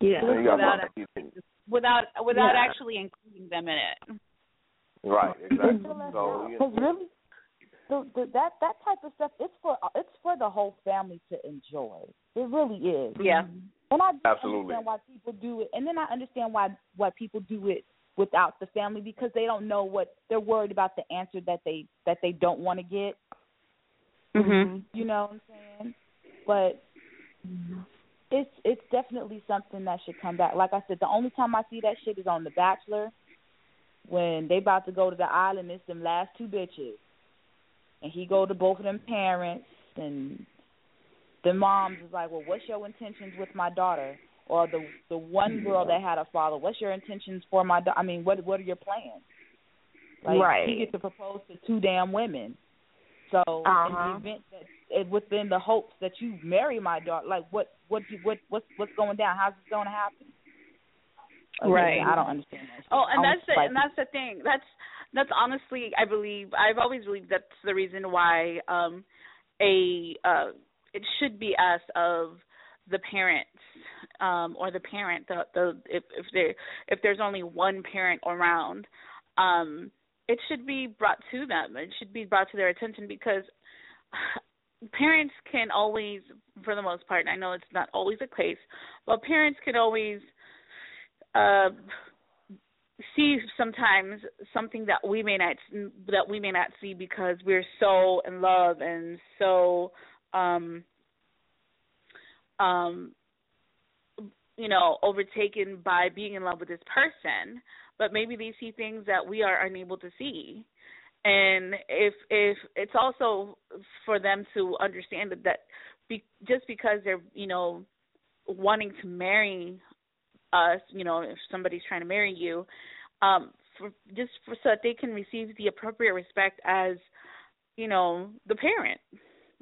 Speaker 7: Yeah.
Speaker 9: And you got
Speaker 7: Without,
Speaker 9: something-
Speaker 7: without without
Speaker 8: Yeah.
Speaker 7: actually including them in it.
Speaker 9: Right, exactly. so you
Speaker 8: Because really, the, the, that that type of stuff, it's for it's for the whole family to enjoy. It really is.
Speaker 7: Yeah. Mm-hmm.
Speaker 8: And I
Speaker 9: Absolutely.
Speaker 8: understand why people do it, and then I understand why why people do it without the family because they don't know what they're worried about the answer that they that they don't want to get.
Speaker 7: Mhm.
Speaker 8: You know what I'm saying? But it's it's definitely something that should come back. Like I said, the only time I see that shit is on The Bachelor when they about to go to the island. It's them last two bitches, and he go to both of them parents, and the moms is like, "Well, what's your intentions with my daughter?" Or the the one girl that had a father, "What's your intentions for my? Da- I mean, what what are your plans?" Like
Speaker 10: Right.
Speaker 8: he gets to propose to two damn women. So in
Speaker 10: Uh-huh.
Speaker 8: the event that it, within the hopes that you marry my daughter, like what what do what what's what's going down? How's this going to happen? Like,
Speaker 7: Right.
Speaker 8: I don't understand that.
Speaker 7: Oh, and that's the
Speaker 8: like,
Speaker 7: and that's the thing. That's that's honestly, I believe, I've always believed that's the reason why um a uh it should be us of the parents um or the parent the the if if there if there's only one parent around um it should be brought to them. It should be brought to their attention because parents can always for the most part and i know it's not always the case but parents can always uh see sometimes something that we may not that we may not see because we're so in love and so um um you know overtaken by being in love with this person but maybe they see things that we are unable to see. And if if it's also for them to understand that, that be, just because they're you know wanting to marry us you know if somebody's trying to marry you um for just for so that they can receive the appropriate respect as you know the parent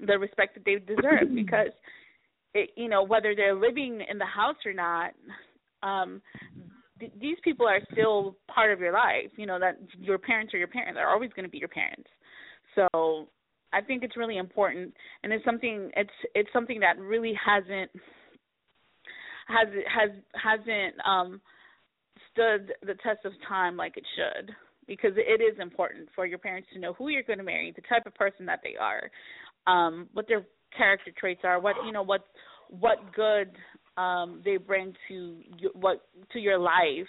Speaker 7: the respect that they deserve because it, you know whether they're living in the house or not um th- these people are still part of your life. You know that your parents are your parents. They're always going to be your parents. So i think it's really important and it's something it's it's something that really hasn't has has hasn't um stood the test of time like it should because it is important for your parents to know who you're going to marry the type of person that they are um what their character traits are what you know what what good um they bring to you, what to your life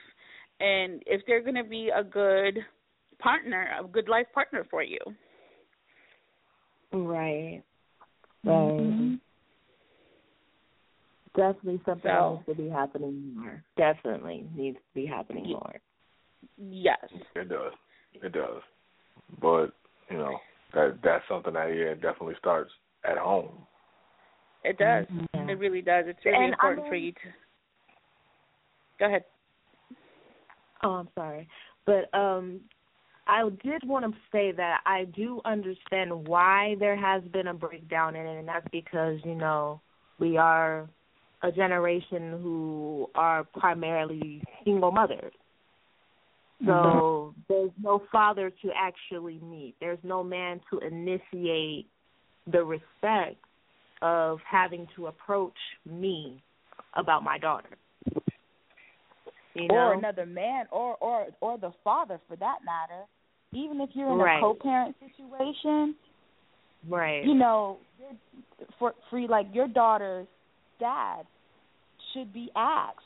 Speaker 7: and if they're going to be a good partner a good life partner for you
Speaker 10: Right.
Speaker 7: Mm-hmm.
Speaker 10: Right. Definitely something that
Speaker 7: So-
Speaker 10: needs to be happening more. Definitely needs to be happening
Speaker 7: Ye-
Speaker 10: more.
Speaker 7: yes
Speaker 13: It does. It does. But, you know, that that's something that yeah, definitely starts at home.
Speaker 7: it does
Speaker 10: Mhm.
Speaker 7: it really does it's really
Speaker 10: And I
Speaker 7: important for you to go ahead
Speaker 10: Oh, I'm sorry. But um I did want to say that I do understand why there has been a breakdown in it and that's because, you know, we are a generation who are primarily single mothers. So mm-hmm. there's no father to actually meet. There's no man to initiate the respect of having to approach me about my daughter. You know?
Speaker 8: or another man or or or the father for that matter even if you're in
Speaker 10: Right.
Speaker 8: a co-parent situation
Speaker 10: Right.
Speaker 8: you know for free like your daughter's dad should be asked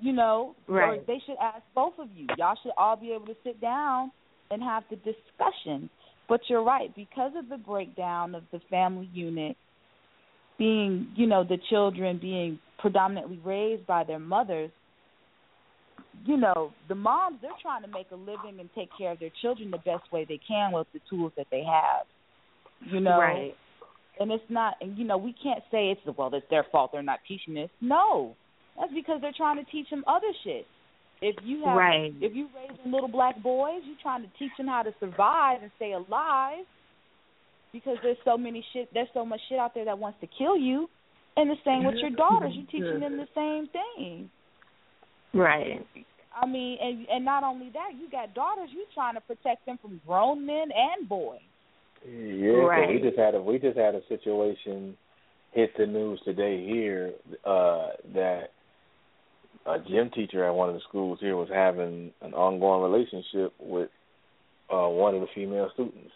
Speaker 8: you know or
Speaker 10: Right.
Speaker 8: they should ask both of you y'all should all be able to sit down and have the discussion but you're right because of the breakdown of the family unit being you know the children being predominantly raised by their mothers you know, the moms they're trying to make a living and take care of their children the best way they can with the tools that they have. You know,
Speaker 10: Right.
Speaker 8: and it's not, and you know, we can't say it's well, it's their fault they're not teaching this. No, that's because they're trying to teach them other shit. If you have,
Speaker 10: Right.
Speaker 8: if you raising little black boys, you're trying to teach them how to survive and stay alive, because there's so many shit, there's so much shit out there that wants to kill you. And the same with your daughters, you're teaching them the same thing.
Speaker 10: Right.
Speaker 8: I mean, and and not only that, you got daughters, you're trying to protect them from grown men and boys.
Speaker 9: Yeah,
Speaker 10: Right.
Speaker 9: we just had a we just had a situation hit the news today here uh that a gym teacher at one of the schools here was having an ongoing relationship with uh one of the female students.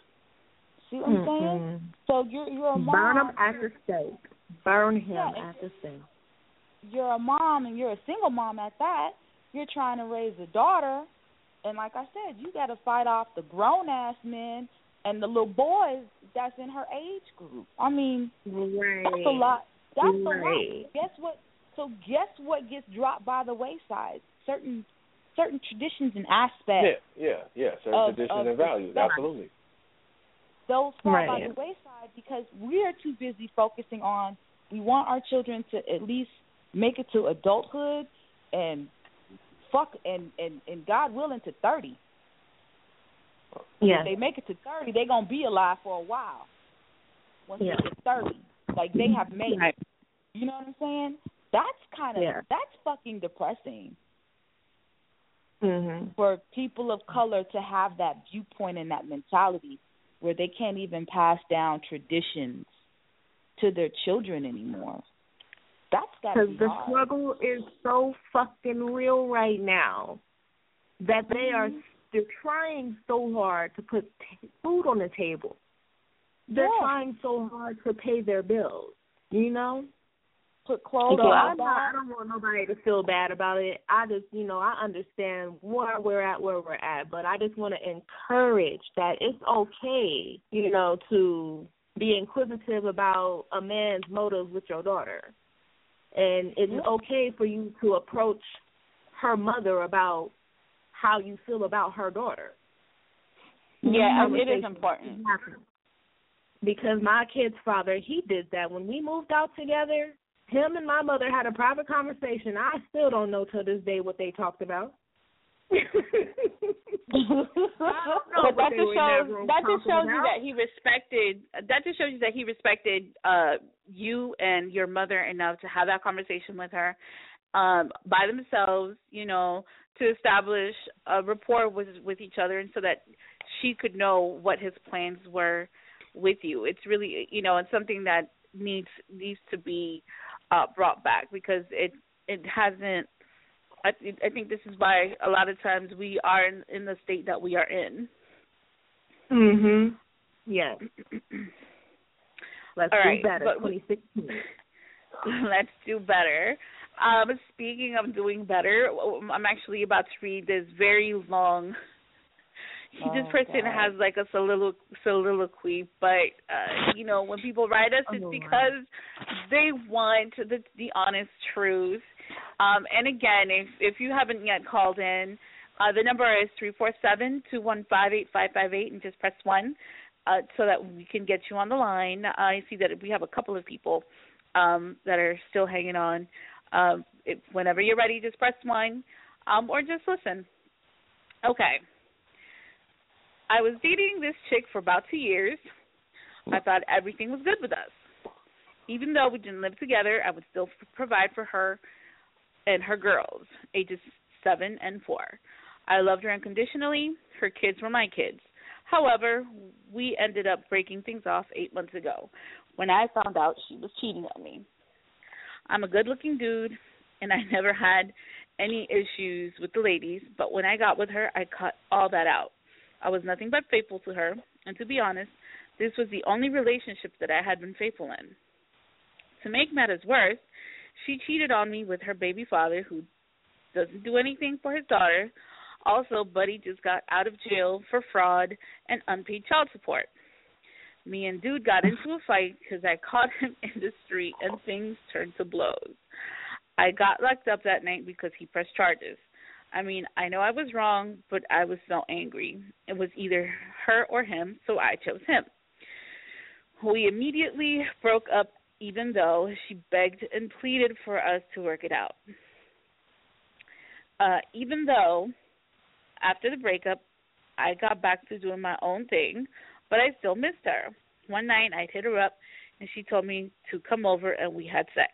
Speaker 8: See what I'm saying?
Speaker 10: Mhm.
Speaker 8: So you're you're a mom.
Speaker 10: Burn him at the stake. Burn him
Speaker 8: Yeah,
Speaker 10: at the stake.
Speaker 8: you're a mom and you're a single mom at that. You're trying to raise a daughter, and like I said, you got to fight off the grown ass men and the little boys that's in her age group. I mean,
Speaker 10: Right.
Speaker 8: that's a lot. That's a lot. Guess what? So guess what gets dropped by the wayside? Certain certain traditions and aspects.
Speaker 9: Yeah, yeah, yeah. Certain
Speaker 8: Of-
Speaker 9: traditions
Speaker 8: of
Speaker 9: and values,
Speaker 8: society.
Speaker 9: absolutely.
Speaker 8: those fall by the wayside because we're too busy focusing on we want our children to at least make it to adulthood and fuck and and and God willing to 30.
Speaker 10: Yeah.
Speaker 8: If they make it to 30, they're going to be alive for a while. Once
Speaker 10: Yeah.
Speaker 8: they get 30, like they have made
Speaker 10: Right.
Speaker 8: it. You know what I'm saying? That's kind of
Speaker 10: Yeah.
Speaker 8: that's fucking depressing
Speaker 10: Mhm.
Speaker 8: for people of color to have that viewpoint and that mentality where they can't even pass down traditions to their children anymore. That's got
Speaker 10: Because
Speaker 8: be
Speaker 10: the
Speaker 8: hard.
Speaker 10: struggle is so fucking real right now that they are
Speaker 8: Mm-hmm.
Speaker 10: they're trying so hard to put t- food on the table. They're
Speaker 8: Yeah.
Speaker 10: trying so hard to pay their bills. You know.
Speaker 8: Put clothes
Speaker 10: So
Speaker 8: on
Speaker 10: I'm not, I don't want nobody to feel bad about it. I just, you know, I understand where we're at, where we're at, but I just want to encourage that it's okay, you know, to be inquisitive about a man's motives with your daughter, and it's okay for you to approach her mother about how you feel about her daughter.
Speaker 7: Yeah, it is important.
Speaker 10: Because my kid's father, he did that when we moved out together. Him and my mother had a private conversation. I still don't know to this day what they talked about.
Speaker 7: but that just
Speaker 10: were that
Speaker 7: shows that just
Speaker 10: talking
Speaker 7: shows you that he respected that just shows you that he respected uh you and your mother enough to have that conversation with her um by themselves you know to establish a rapport with with each other and so that she could know what his plans were with you it's really you know it's something that needs needs to be uh brought back because it it hasn't I, I think this is why a lot of times we are in, in the state that we are in.
Speaker 10: Mhm. Yes. Let's
Speaker 7: All
Speaker 10: do
Speaker 7: right,
Speaker 10: better.
Speaker 7: but-
Speaker 10: 2016.
Speaker 7: Let's do better. Um, speaking of doing better, I'm actually about to read this very long. This
Speaker 8: Oh,
Speaker 7: person
Speaker 8: God.
Speaker 7: has like a solilo- soliloquy, but uh, you know when people write us, it's
Speaker 10: Oh,
Speaker 7: because they want the the honest truth. Um, and again, if if you haven't yet called in, uh, the number is three four seven two one five eight five five eight, and just press one uh, so that we can get you on the line. I see that we have a couple of people um, that are still hanging on. Um, if, whenever you're ready, just press one, um, or just listen. Okay. I was dating this chick for about two years. I mm. thought everything was good with us. Even though we didn't live together, I would still f- provide for her and her girls, ages seven and four. I loved her unconditionally. Her kids were my kids. However, we ended up breaking things off eight months ago when I found out she was cheating on me. I'm a good looking dude, and I never had any issues with the ladies, but when I got with her, I cut all that out. I was nothing but faithful to her, and to be honest, this was the only relationship that I had been faithful in. To make matters worse, she cheated on me with her baby father, who doesn't do anything for his daughter. Also, Buddy just got out of jail for fraud and unpaid child support. Me and Dude got into a fight because I caught him in the street and things turned to blows. I got locked up that night because he pressed charges. I mean, I know I was wrong, but I was so angry. It was either her or him, so I chose him. We immediately broke up, even though she begged and pleaded for us to work it out. uh, even though after the breakup, I got back to doing my own thing, but I still missed her. One night I hit her up and she told me to come over and we had sex.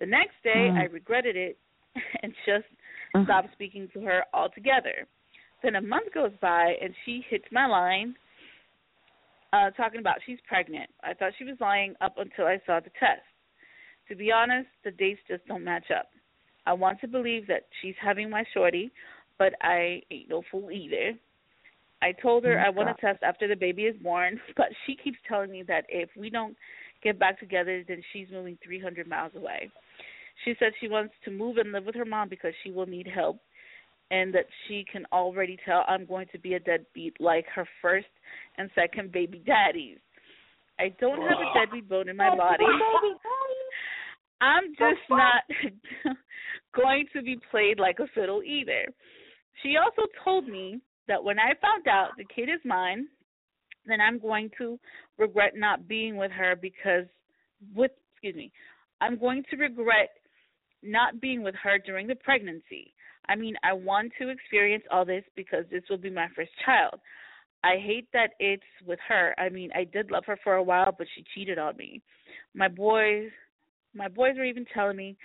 Speaker 7: The next day
Speaker 8: Mm.
Speaker 7: I regretted it and just
Speaker 8: Mhm.
Speaker 7: stopped speaking to her altogether. Then a month goes by and she hits my line uh talking about she's pregnant. I thought she was lying up until I saw the test. To be honest, the dates just don't match up. I want to believe that she's having my shorty, but I ain't no fool either. I told her I want to test after the baby is born, but she keeps telling me that if we don't get back together, then she's moving 300 miles away. She said she wants to move and live with her mom because she will need help, and that she can already tell I'm going to be a deadbeat like her first and second baby daddies. I don't have a deadbeat bone in my body. I'm just not going to be played like a fiddle either. She also told me that when I found out the kid is mine, then I'm going to regret not being with her because with excuse me, I'm going to regret not being with her during the pregnancy. I mean, I want to experience all this because this will be my first child. I hate that it's with her. I mean, I did love her for a while, but she cheated on me. My boys, my boys were even telling me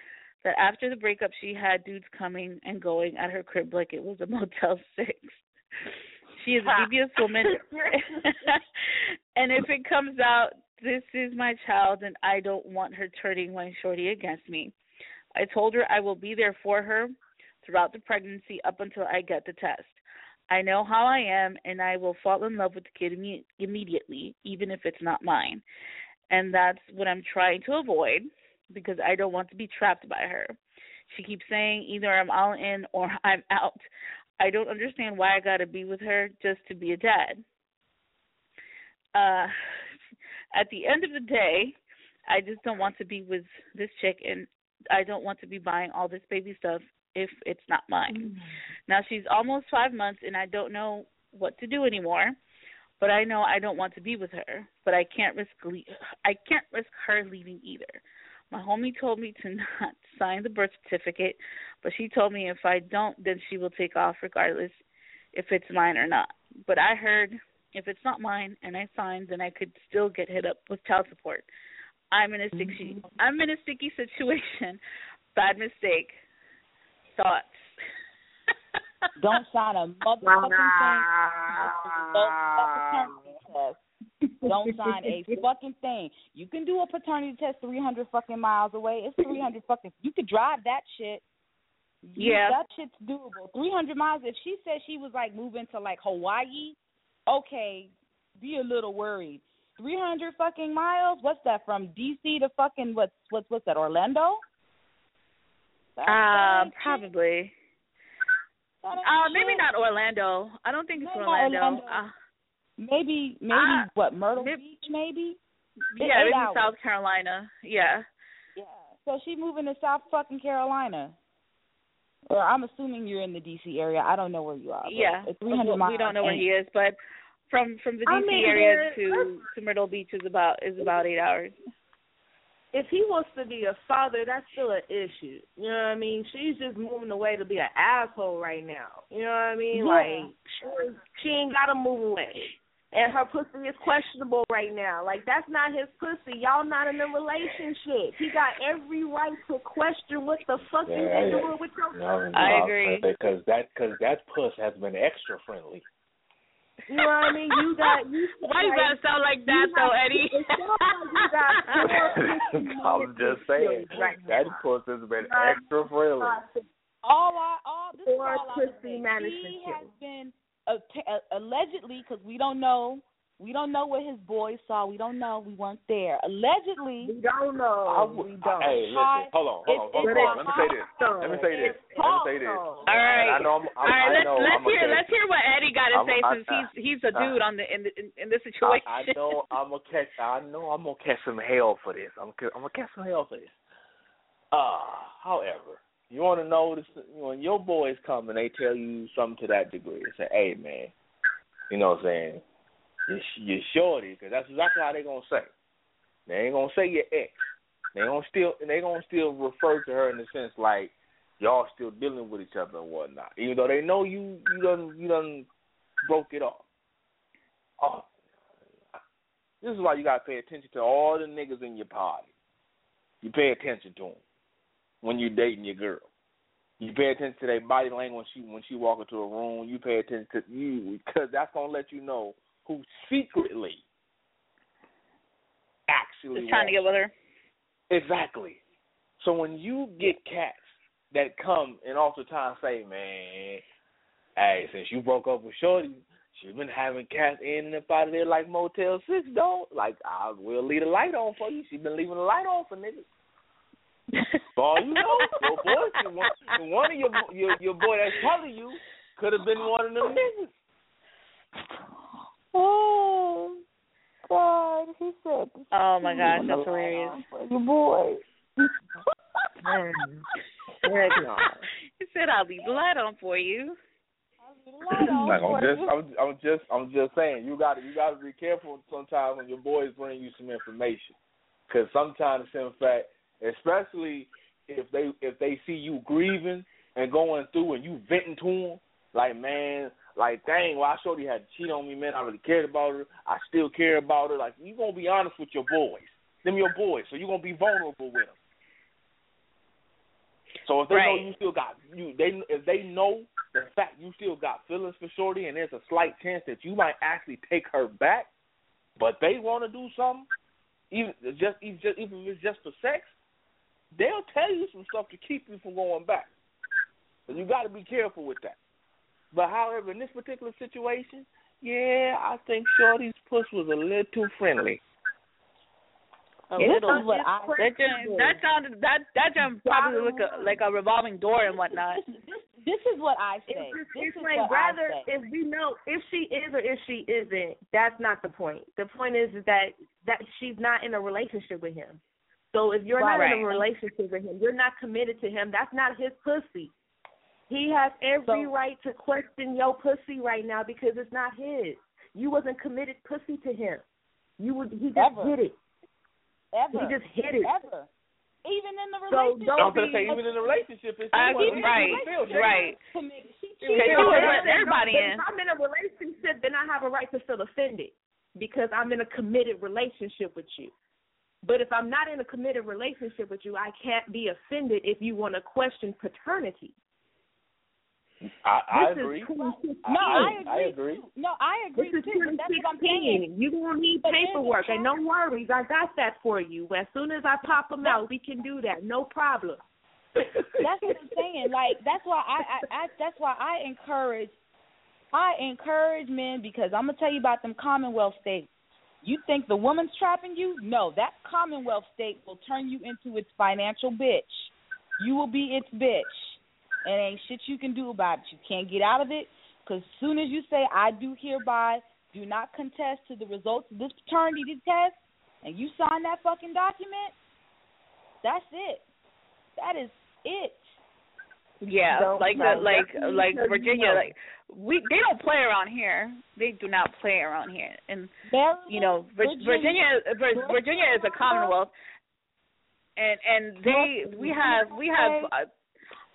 Speaker 7: that after the breakup, she had dudes coming and going at her crib like it was a Motel Six. She is a devious woman, and if it comes out this is my child, and I don't want her turning my shorty against me. I told her I will be there for her throughout the pregnancy up until I get the test. I know how I am, and I will fall in love with the kid imme- immediately, even if it's not mine. And that's what I'm trying to avoid because I don't want to be trapped by her. She keeps saying either I'm all in or I'm out. I don't understand why I got to be with her just to be a dad. Uh, at the end of the day, I just don't want to be with this chick, and I don't want to be buying all this baby stuff if it's not mine. Mm-hmm. Now she's almost five months, and I don't know what to do anymore. But I know I don't want to be with her. But I can't risk le- I can't risk her leaving either. My homie told me to not sign the birth certificate, but she told me if I don't, then she will take off regardless if it's mine or not. But I heard if it's not mine and I signed, then I could still get hit up with child support. I'm in a sticky mm-hmm. I'm in a sticky situation. Bad mistake. Thoughts.
Speaker 8: Don't sign a motherfucking thing. Don't paternity test. Don't sign a fucking thing. You can do a paternity test 300 fucking miles away. It's 300 fucking. You could drive that shit.
Speaker 7: Yeah.
Speaker 8: that shit's doable. 300 miles. If she said she was like moving to like Hawaii, okay, be a little worried. 300 fucking miles. What's that from DC to fucking what's what's what's that Orlando? That's that
Speaker 7: probably. Uh, maybe not Orlando. I don't think it's
Speaker 8: Maybe
Speaker 7: Orlando.
Speaker 8: Orlando.
Speaker 7: Uh,
Speaker 8: Maybe maybe
Speaker 7: Ah,
Speaker 8: what Myrtle
Speaker 7: maybe-
Speaker 8: Beach maybe.
Speaker 7: Yeah, maybe
Speaker 8: hours.
Speaker 7: South Carolina. Yeah.
Speaker 8: Yeah. So she moving to South fucking Carolina. Or I'm assuming you're in the DC area. I don't know where you are.
Speaker 7: Yeah.
Speaker 8: it's 300
Speaker 7: we,
Speaker 8: miles.
Speaker 7: we don't know where he is, but from from the
Speaker 10: I
Speaker 7: DC
Speaker 10: mean,
Speaker 7: area to to Myrtle Beach is about is about eight hours.
Speaker 10: if he wants to be a father, that's still an issue. You know what I mean? She's just moving away to be an asshole right now. You know what I mean?
Speaker 8: Yeah.
Speaker 10: Like she, she ain't gotta move away. And her pussy is questionable right now. Like that's not his pussy. Y'all not in a relationship. He got every right to question what the fuck you
Speaker 9: Yeah,
Speaker 10: been
Speaker 9: yeah.
Speaker 10: doing with your
Speaker 9: No,
Speaker 7: I agree.
Speaker 9: because that because that puss has been extra friendly.
Speaker 10: You know what I mean? You got you.
Speaker 7: Why you gotta sound like that
Speaker 10: you
Speaker 7: though, Eddie?
Speaker 10: It you got
Speaker 9: I'm just saying
Speaker 10: right
Speaker 9: that
Speaker 10: now.
Speaker 9: puss has been
Speaker 10: Right.
Speaker 9: extra friendly.
Speaker 8: All I all this is all I'm saying. He has been t- uh, allegedly because we don't know. We don't know what his boys saw. We don't know. We weren't there. Allegedly,
Speaker 10: We don't know.
Speaker 9: I
Speaker 10: we don't.
Speaker 9: Hey, listen, hold on, hold on, hold on.
Speaker 8: it's
Speaker 9: hold on. Let me say this. Let me say this. Let me say this.
Speaker 7: All right.
Speaker 9: I know I'm, I'm,
Speaker 7: All right, let's
Speaker 9: know
Speaker 7: let's
Speaker 9: I'm
Speaker 7: hear let's hear what Eddie got to say
Speaker 9: I-
Speaker 7: since he's he's a
Speaker 9: I-
Speaker 7: dude on the in the in, in this
Speaker 9: I,
Speaker 7: situation.
Speaker 9: I know I'm gonna catch. I know I'm gonna catch some hell for this. I'm I'm gonna catch some hell for this. Uh, however, you want to know this? When your boys come and they tell you something to that degree, they say, "Hey, man, you know what I'm saying? You're, you're shorty," because that's exactly how they're gonna say. They ain't gonna say your ex. They gonna still they gonna still refer to her in the sense like y'all still dealing with each other and whatnot, even though they know you you done you done broke it off. Oh, this is why you gotta pay attention to all the niggas in your party. You pay attention to them when you're dating your girl. You pay attention to their body language when she when she walk into a room. You pay attention to you because that's gonna let you know who secretly actually
Speaker 7: Just trying to get with her.
Speaker 9: Exactly. So when you get cats that come and oftentimes say, "Man, hey, since you broke up with Shorty, she's been having cats in and up out of there like Motel Six, don't like I will leave the light on for you. She's been leaving the light on for niggas." For all you know, your boy, one, one of your your your boy that's telling you could have been one of them niggas.
Speaker 8: Oh God, he said.
Speaker 7: Oh my gosh, that's hilarious.
Speaker 8: Your boy. Mm.
Speaker 7: he said, "I'll leave the light on for you."
Speaker 9: Like I'm just, I'm, I'm just, I'm just saying, you got to, you got to be careful sometimes when your boys bring you some information, because sometimes, in fact, especially if they, if they see you grieving and going through and you venting to them, like man, like dang, well, I showed you had to cheat on me, man. I really cared about her. I still care about her. Like you gonna be honest with your boys, them your boys, so you gonna be vulnerable with them. So if they
Speaker 7: Right.
Speaker 9: know you still got you, they if they know the fact you still got feelings for Shorty, and there's a slight chance that you might actually take her back, but they want to do something, even just even just even if it's just for sex, they'll tell you some stuff to keep you from going back. And you got to be careful with that. But however, in this particular situation, yeah, I think Shorty's puss was a little too friendly.
Speaker 7: A
Speaker 8: This
Speaker 7: little.
Speaker 8: is what I-
Speaker 7: that jam- that sounded that that jam probably like a like a revolving door and whatnot.
Speaker 8: This is what I say.
Speaker 10: It's, just,
Speaker 8: this
Speaker 10: it's
Speaker 8: is
Speaker 10: like rather if we know if she is or if she isn't, that's not the point. The point is that that she's not in a relationship with him. So if you're not in a relationship with him, you're not committed to him. That's not his pussy. He has every
Speaker 8: So-
Speaker 10: right to question your pussy right now because it's not his. You wasn't committed pussy to him. You would he just
Speaker 8: Ever.
Speaker 10: hit it.
Speaker 8: Ever.
Speaker 10: He just hit it.
Speaker 8: Ever. Even in the relationship.
Speaker 10: So
Speaker 8: relationship.
Speaker 10: don't
Speaker 9: I'm gonna say even in the relationship, it's
Speaker 7: I
Speaker 9: still
Speaker 7: agree,
Speaker 9: wasn't
Speaker 7: right,
Speaker 9: even feel shit.
Speaker 7: right.
Speaker 8: She
Speaker 7: Yeah,
Speaker 8: cheated
Speaker 7: you
Speaker 8: on
Speaker 7: would
Speaker 8: him.
Speaker 7: let everybody in.
Speaker 10: If I'm in a relationship, then I have a right to feel offended because I'm in a committed relationship with you. But if I'm not in a committed relationship with you, I can't be offended if you want to question paternity.
Speaker 9: I, I
Speaker 10: This is
Speaker 9: agree.
Speaker 10: 2016.
Speaker 8: No, I agree.
Speaker 9: I agree.
Speaker 8: No, I agree
Speaker 10: This is
Speaker 8: too. That's what I'm saying.
Speaker 10: You're going to need
Speaker 8: But
Speaker 10: paperwork, and no worries. I got that for you. As soon as I pop them out, we can do that. No problem.
Speaker 8: That's what I'm saying. Like that's why I, I, I that's why I encourage I encourage men because I'm gonna tell you about them Commonwealth states. You think the woman's trapping you? No, that Commonwealth state will turn you into its financial bitch. You will be its bitch, and ain't shit you can do about it. You can't get out of it because soon as you say I do hereby do not contest to the results of this paternity test, and you sign that fucking document, that's it. That is it.
Speaker 7: Yeah,
Speaker 10: Don't
Speaker 7: like
Speaker 10: know.
Speaker 7: the like
Speaker 10: Definitely
Speaker 7: like
Speaker 10: because you
Speaker 7: Virginia,
Speaker 10: know.
Speaker 7: like we they don't play around here. They do not play around here, and
Speaker 8: Maryland,
Speaker 7: you know Vir- Virginia Vir- Virginia is a commonwealth, and and they we have we have uh,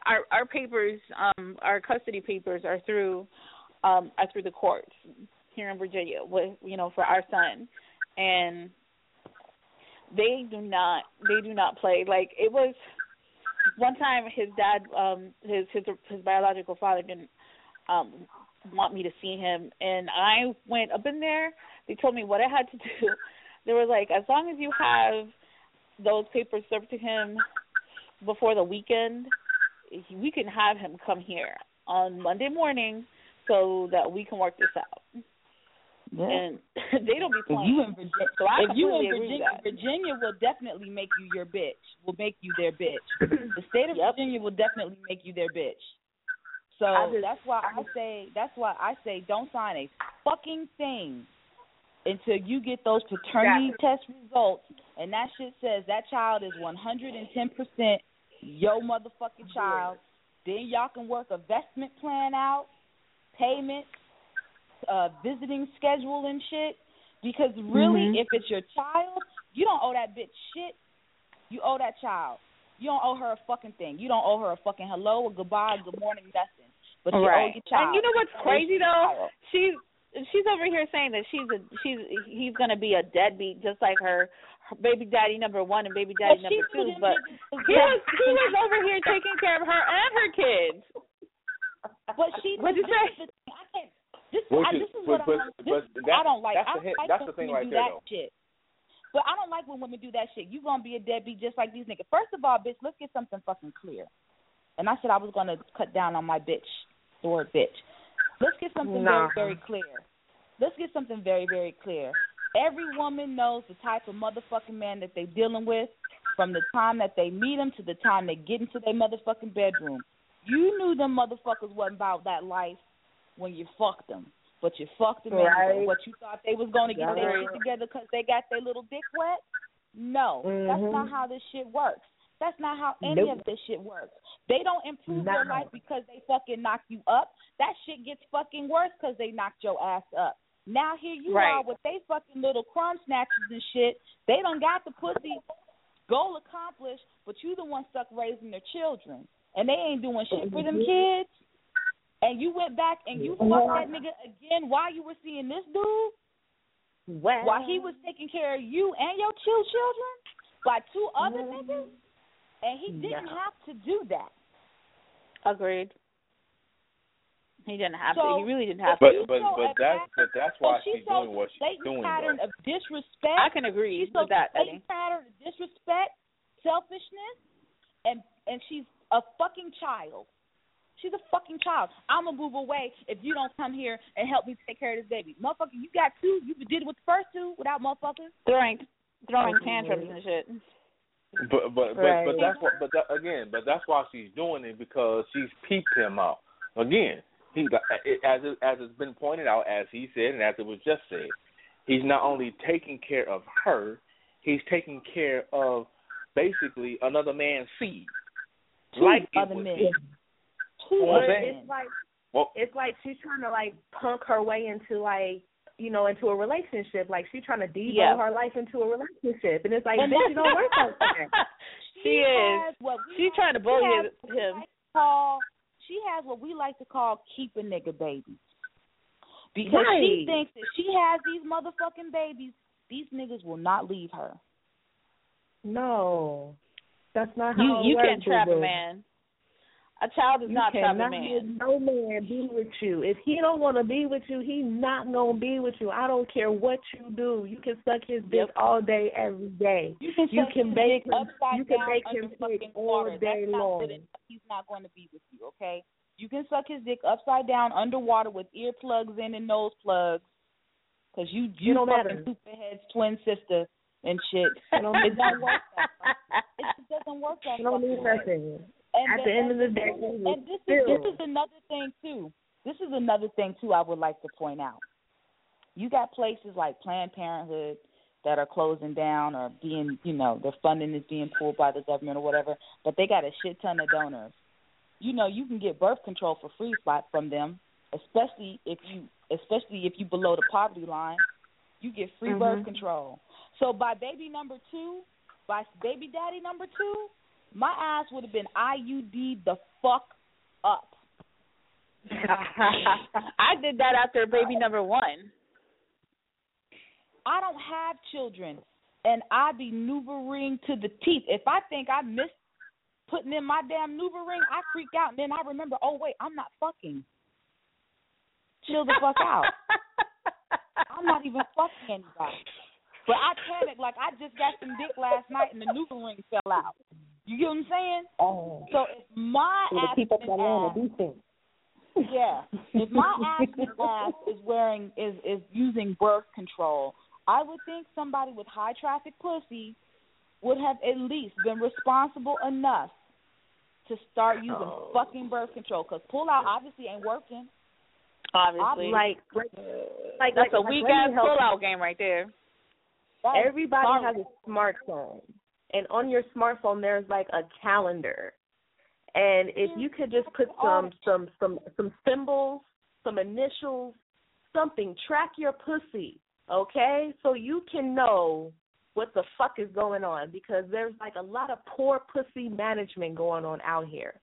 Speaker 7: our our papers um our custody papers are through um are through the courts here in Virginia with you know for our son, and they do not they do not play like it was one time his dad um his his his biological father didn't um want me to see him and I went up in there. They told me what I had to do. They were like, as long as you have those papers served to him before the weekend, we can have him come here on Monday morning so that we can work this out.
Speaker 8: Yeah.
Speaker 7: And they don't be playing.
Speaker 8: If you in Virginia,
Speaker 7: so I
Speaker 8: if you in Virginia, Virginia will definitely make you your bitch. Will make you their bitch. the state of
Speaker 7: yep.
Speaker 8: Virginia will definitely make you their bitch. So
Speaker 10: just,
Speaker 8: that's why I, say that's why I say don't sign a fucking thing until you get those paternity exactly. test results and that shit says that child is 110% your motherfucking child. Then y'all can work a vestment plan out, payments, uh visiting schedule and shit. Because really
Speaker 10: Mhm.
Speaker 8: if it's your child, you don't owe that bitch shit. You owe that child. You don't owe her a fucking thing. You don't owe her a fucking hello, a goodbye, a good morning, nothing. But you
Speaker 7: right.
Speaker 8: owe your child.
Speaker 7: And you know what's crazy though? She's she's over here saying that she's a she's he's gonna be a deadbeat just like her baby daddy number one and baby daddy
Speaker 8: But
Speaker 7: number two. But he was he was over here taking care of her and her kids.
Speaker 8: But she
Speaker 7: What'd you
Speaker 8: this
Speaker 7: say?
Speaker 8: is the thing. I can't this
Speaker 13: Which
Speaker 8: I,
Speaker 13: is-
Speaker 8: this is
Speaker 13: but-
Speaker 8: what
Speaker 13: but-
Speaker 8: I don't,
Speaker 13: but
Speaker 8: this,
Speaker 13: that-
Speaker 8: I don't like.
Speaker 13: that's
Speaker 8: I
Speaker 13: the
Speaker 8: don't
Speaker 13: hit-
Speaker 8: like
Speaker 13: that's
Speaker 8: when
Speaker 13: the thing
Speaker 8: women
Speaker 13: right
Speaker 8: do
Speaker 13: there,
Speaker 8: that
Speaker 13: though.
Speaker 8: shit. But I don't like when women do that shit. You gonna be a deadbeat just like these niggas. First of all, bitch, let's get something fucking clear. And I said I was gonna cut down on my bitch, the word bitch. Let's get something
Speaker 10: Nah.
Speaker 8: very, very clear. Let's get something very, very clear. Every woman knows the type of motherfucking man that they dealing with from the time that they meet him to the time they get into their motherfucking bedroom. You knew them motherfuckers wasn't about that life when you fucked them. But you fucked them
Speaker 10: Right.
Speaker 8: anyway. What you thought they was going to get their shit together because they got their little dick wet? No, that's
Speaker 10: Mhm.
Speaker 8: not how this shit works. That's not how any
Speaker 10: Nope.
Speaker 8: of this shit works. They don't improve their life because they fucking knock you up. That shit gets fucking worse because they knocked your ass up. Now here you
Speaker 7: Right.
Speaker 8: are with they fucking little crumb snatchers and shit. They done got the pussy goal accomplished, but you the one stuck raising their children, and they ain't doing shit for them mm-hmm. kids. And you went back and you mm-hmm. fucked that nigga again while you were seeing this dude, while he was taking care of you and your two children by two other mm-hmm. niggas, and he didn't have to do that.
Speaker 7: Agreed. He didn't have
Speaker 8: So-
Speaker 7: to. He really didn't have
Speaker 13: But
Speaker 7: to.
Speaker 13: but
Speaker 8: so
Speaker 13: but that's but that's why
Speaker 8: so she
Speaker 13: she's
Speaker 8: shows
Speaker 13: doing what she's
Speaker 8: blatant
Speaker 13: doing.
Speaker 8: pattern
Speaker 13: though.
Speaker 8: of disrespect.
Speaker 7: I can agree
Speaker 8: She shows
Speaker 7: with that,
Speaker 8: a blatant
Speaker 7: Eddie.
Speaker 8: pattern of disrespect, selfishness, and and she's a fucking child. She's a fucking child. I'm gonna move away if you don't come here and help me take care of this baby. Motherfucker, you got two. You did it with the first two without motherfuckers.
Speaker 7: Throwing throwing tantrums and shit.
Speaker 13: But but
Speaker 10: Right.
Speaker 13: but but that's what but that, again but that's why she's doing it because she's peeped him out again. He it- as it, as it's been pointed out as he said and as it was just said, he's not only taking care of her, he's taking care of basically another man's seed.
Speaker 8: Two
Speaker 13: like
Speaker 8: other men.
Speaker 13: his.
Speaker 8: Two
Speaker 13: Well,
Speaker 8: other
Speaker 10: it's like
Speaker 13: Well,
Speaker 10: it's like she's trying to like punk her way into like you know into a relationship. Like she's trying to devo
Speaker 7: Yeah.
Speaker 10: her life into a relationship, and it's like
Speaker 8: And
Speaker 10: bitch, it don't work like that.
Speaker 7: She is.
Speaker 8: has what we
Speaker 7: She's trying to bully
Speaker 8: has
Speaker 7: his-
Speaker 8: what we
Speaker 7: him.
Speaker 8: call, she has what we like to call keep a nigga babies. Because she thinks that she has these motherfucking babies, these niggas will not leave her.
Speaker 10: No, that's not how
Speaker 7: You
Speaker 10: it
Speaker 7: you
Speaker 10: works,
Speaker 7: can't trap a man. A child is
Speaker 10: You
Speaker 7: not
Speaker 10: cannot
Speaker 7: man.
Speaker 10: no man be with you. If he don't want to be with you, he not gonna be with you. I don't care what you do. You can suck his dick
Speaker 7: Yep.
Speaker 10: all day, every day.
Speaker 8: You can,
Speaker 10: You
Speaker 8: suck
Speaker 10: can
Speaker 8: his
Speaker 10: make
Speaker 8: dick
Speaker 10: him-
Speaker 8: upside
Speaker 10: you can
Speaker 8: down
Speaker 10: make him
Speaker 8: fucking
Speaker 10: all
Speaker 8: water.
Speaker 10: day
Speaker 8: That's
Speaker 10: long.
Speaker 8: enough. He's not going to be with you, okay? You can suck his dick upside down underwater with earplugs in and nose plugs, cause you you
Speaker 10: don't matter.
Speaker 8: Superhead's twin sister and shit.
Speaker 10: It don't,
Speaker 8: work that. It doesn't work that
Speaker 10: it don't mean nothing.
Speaker 8: And
Speaker 10: At the end of the day,
Speaker 8: and this is this is another thing too. This is another thing too. I would like to point out. You got places like Planned Parenthood that are closing down or being, you know, their funding is being pulled by the government or whatever, but they got a shit ton of donors. You know, you can get birth control for free spot from them, especially if you, especially if you below the poverty line. You get free birth
Speaker 10: Mhm.
Speaker 8: control. So by baby number two, by baby daddy number two, my ass would have been IUD the fuck up.
Speaker 7: I did that after baby number one.
Speaker 8: I don't have children, and I be ring to the teeth. If I think I missed putting in my damn ring, I freak out, and then I remember, oh wait, I'm not fucking. Chill the fuck out. I'm not even fucking anybody. But I panicked like I just got some dick last night and the new ring fell out. You get what I'm saying?
Speaker 10: Oh,
Speaker 8: So if my
Speaker 10: so the
Speaker 8: ass
Speaker 10: people
Speaker 8: is
Speaker 10: that are
Speaker 8: ass,
Speaker 10: decent.
Speaker 8: yeah, if my ass ass is wearing is is using birth control, I would think somebody with high traffic pussy would have at least been responsible enough to start using
Speaker 10: Oh.
Speaker 8: fucking birth control. Cause pull out obviously ain't working.
Speaker 7: Obviously,
Speaker 10: Like, like, like
Speaker 7: that's
Speaker 10: like,
Speaker 7: a
Speaker 10: like,
Speaker 7: weak
Speaker 10: let
Speaker 7: ass pull out game right there.
Speaker 8: That is
Speaker 10: Everybody
Speaker 8: sorry.
Speaker 10: has a smartphone, and on your smartphone there's like a calendar, and if you could just put some some some some symbols, some initials, something, track your pussy, okay, so you can know what the fuck is going on because there's like a lot of poor pussy management going on out here,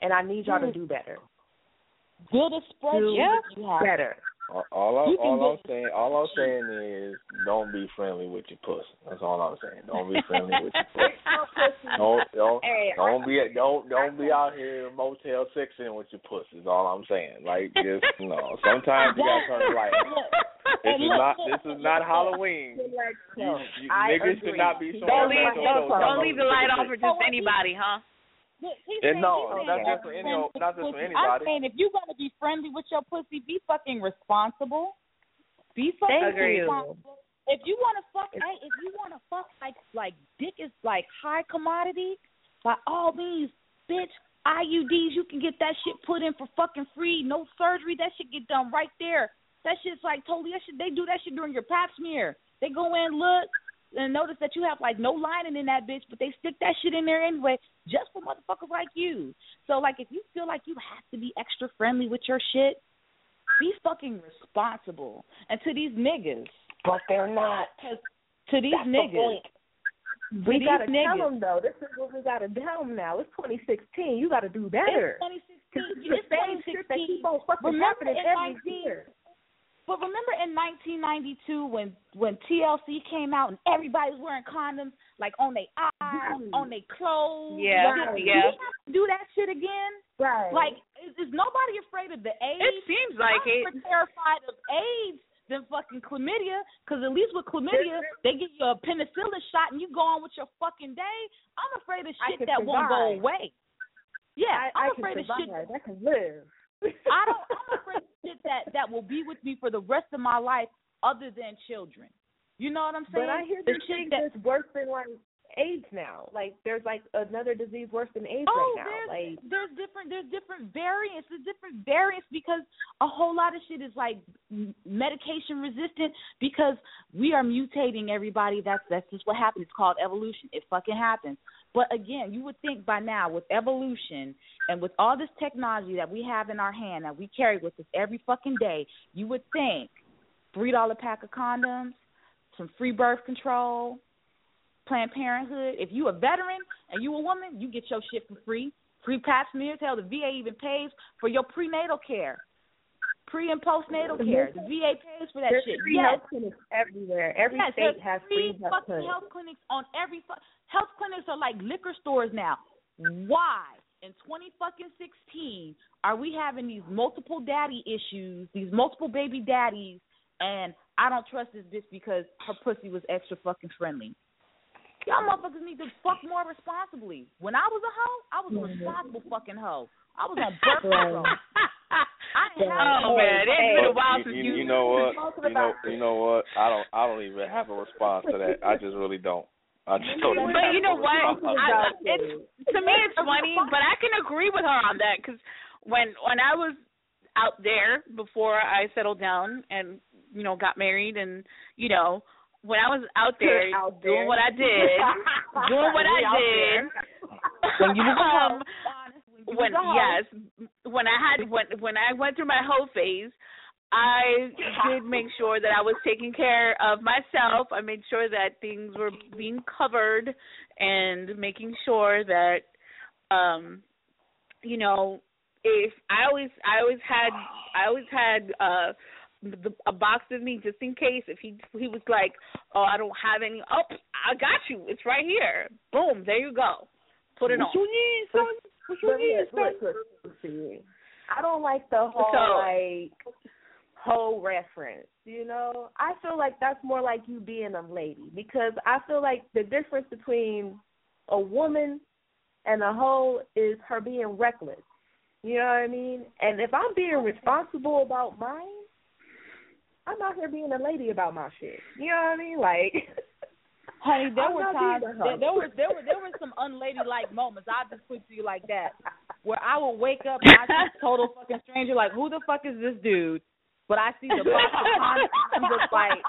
Speaker 10: and I need y'all to do better.
Speaker 8: Build a spreadsheet.
Speaker 10: Do
Speaker 8: if you have
Speaker 10: better.
Speaker 13: All, all, I, all I'm saying, all I'm saying is, don't be friendly with your pussy. That's all I'm saying. Don't be friendly with your pussy. Don't don't
Speaker 10: Hey,
Speaker 13: don't be don't don't be out here motel sexing with your pussy. Is all I'm saying. Like just you know, sometimes you gotta turn the light. on. This is not this is not Halloween. You, you niggas
Speaker 10: agree.
Speaker 13: should not be showing
Speaker 7: Don't
Speaker 13: up
Speaker 7: leave,
Speaker 13: your
Speaker 7: don't, don't leave the light on for just anybody, huh?
Speaker 8: Look, he's
Speaker 13: And
Speaker 8: saying-
Speaker 13: no,
Speaker 8: he's
Speaker 13: not just for any not just for anybody.
Speaker 8: I'm saying if you're gonna be friendly with your pussy, be fucking responsible. Be fucking
Speaker 10: Thank you.
Speaker 8: If you wanna fuck, hey, if you wanna fuck like like dick is like high commodity, by all means, bitch. IUDs, you can get that shit put in for fucking free, no surgery. That shit get done right there. That shit's like totally. That shit they do that shit during your pap smear. They go in, look, and notice that you have like no lining in that bitch, but they stick that shit in there anyway, just for motherfuckers like you. So like, if you feel like you have to be extra friendly with your shit, be fucking responsible. And to these niggas,
Speaker 10: But they're not.
Speaker 8: to these
Speaker 10: That's
Speaker 8: niggas, to
Speaker 10: We gotta tell them though. This is what we gotta tell them now. It's 2016. You gotta do better.
Speaker 8: It's 2016.
Speaker 10: the
Speaker 8: It's
Speaker 10: same shit that keep on fucking
Speaker 8: Remember
Speaker 10: happening every year.
Speaker 8: But remember in 1992 when when TLC came out and everybody was wearing condoms like on their eyes, on their clothes.
Speaker 7: Yeah,
Speaker 8: Right.
Speaker 7: yeah.
Speaker 8: Do we have to do that shit again?
Speaker 10: Right.
Speaker 8: Like, is, is nobody afraid of the AIDS?
Speaker 7: It seems like
Speaker 8: I'm
Speaker 7: it.
Speaker 8: more terrified of AIDS than fucking chlamydia, because at least with chlamydia, they give you a penicillin shot and you go on with your fucking day. I'm afraid of shit that won't go away. Yeah,
Speaker 10: I, can
Speaker 8: afraid of shit.
Speaker 10: survive. I can live.
Speaker 8: I don't. I'm afraid of shit that that will be with me for the rest of my life, other than children. You know what I'm saying?
Speaker 10: But I hear
Speaker 8: the shit that.
Speaker 10: that's worse than like AIDS now. Like there's like another disease worse than AIDS
Speaker 8: Oh,
Speaker 10: right now.
Speaker 8: there's
Speaker 10: Like
Speaker 8: there's different there's different variants. There's different variants because a whole lot of shit is like m- medication resistant because we are mutating everybody. That's that's just what happens. It's called evolution. It fucking happens. But again, you would think by now with evolution and with all this technology that we have in our hand that we carry with us every fucking day, you would think three dollar pack of condoms, some free birth control, Planned Parenthood. If you a veteran and you a woman, you get your shit for free. Free pap smears. Hell, the VA even pays for your prenatal care, pre and postnatal care. The VA pays for that
Speaker 10: there's
Speaker 8: shit.
Speaker 10: free
Speaker 8: yes.
Speaker 10: health clinics everywhere. Every
Speaker 8: yes,
Speaker 10: state has
Speaker 8: free
Speaker 10: free health
Speaker 8: fucking
Speaker 10: clinics.
Speaker 8: health clinics on every fu- health clinics are like liquor stores now. Why in 20 fucking 16 are we having these multiple daddy issues, these multiple baby daddies, and I don't trust this bitch because her pussy was extra fucking friendly. Y'all motherfuckers need to fuck more responsibly. When I was a hoe, I was a mm-hmm. responsible fucking hoe. I was on birth control. I didn't have
Speaker 7: Oh man, it's been a while since
Speaker 13: you,
Speaker 7: you.
Speaker 13: you know what? You know, you know what? I don't. I don't even have a response to that. I just really don't. I just don't.
Speaker 7: But you know what? I, it's to me it's funny, but I can agree with her on that because when when I was out there before I settled down and you know got married and you know when I was out there
Speaker 10: Out
Speaker 7: doing what I did, doing what I did.
Speaker 8: When you was
Speaker 7: um, when yes, when I had when when I went through my whole phase, I did make sure that I was taking care of myself. I made sure that things were being covered and making sure that um you know, if I always I always had I always had uh the, a box with me just in case if he he was like, "Oh, I don't have any." Oh, I got you. It's right here. Boom, there you go. Put it on.
Speaker 10: What you need, son? What you need, see. I don't like the whole
Speaker 7: So-
Speaker 10: like whole reference. You know, I feel like that's more like you being a lady because I feel like the difference between a woman and a hoe is her being reckless. You know what I mean? And if I'm being responsible about mine, I'm out here being a lady about my shit. You know what I mean? Like,
Speaker 8: Honey, there
Speaker 10: I'm
Speaker 8: were times there, there were there were there were some unladylike moments. I'll just put to you like that, where I would wake up and I see a total fucking stranger, like who the fuck is this dude? But I see the box of condoms, I'm just like,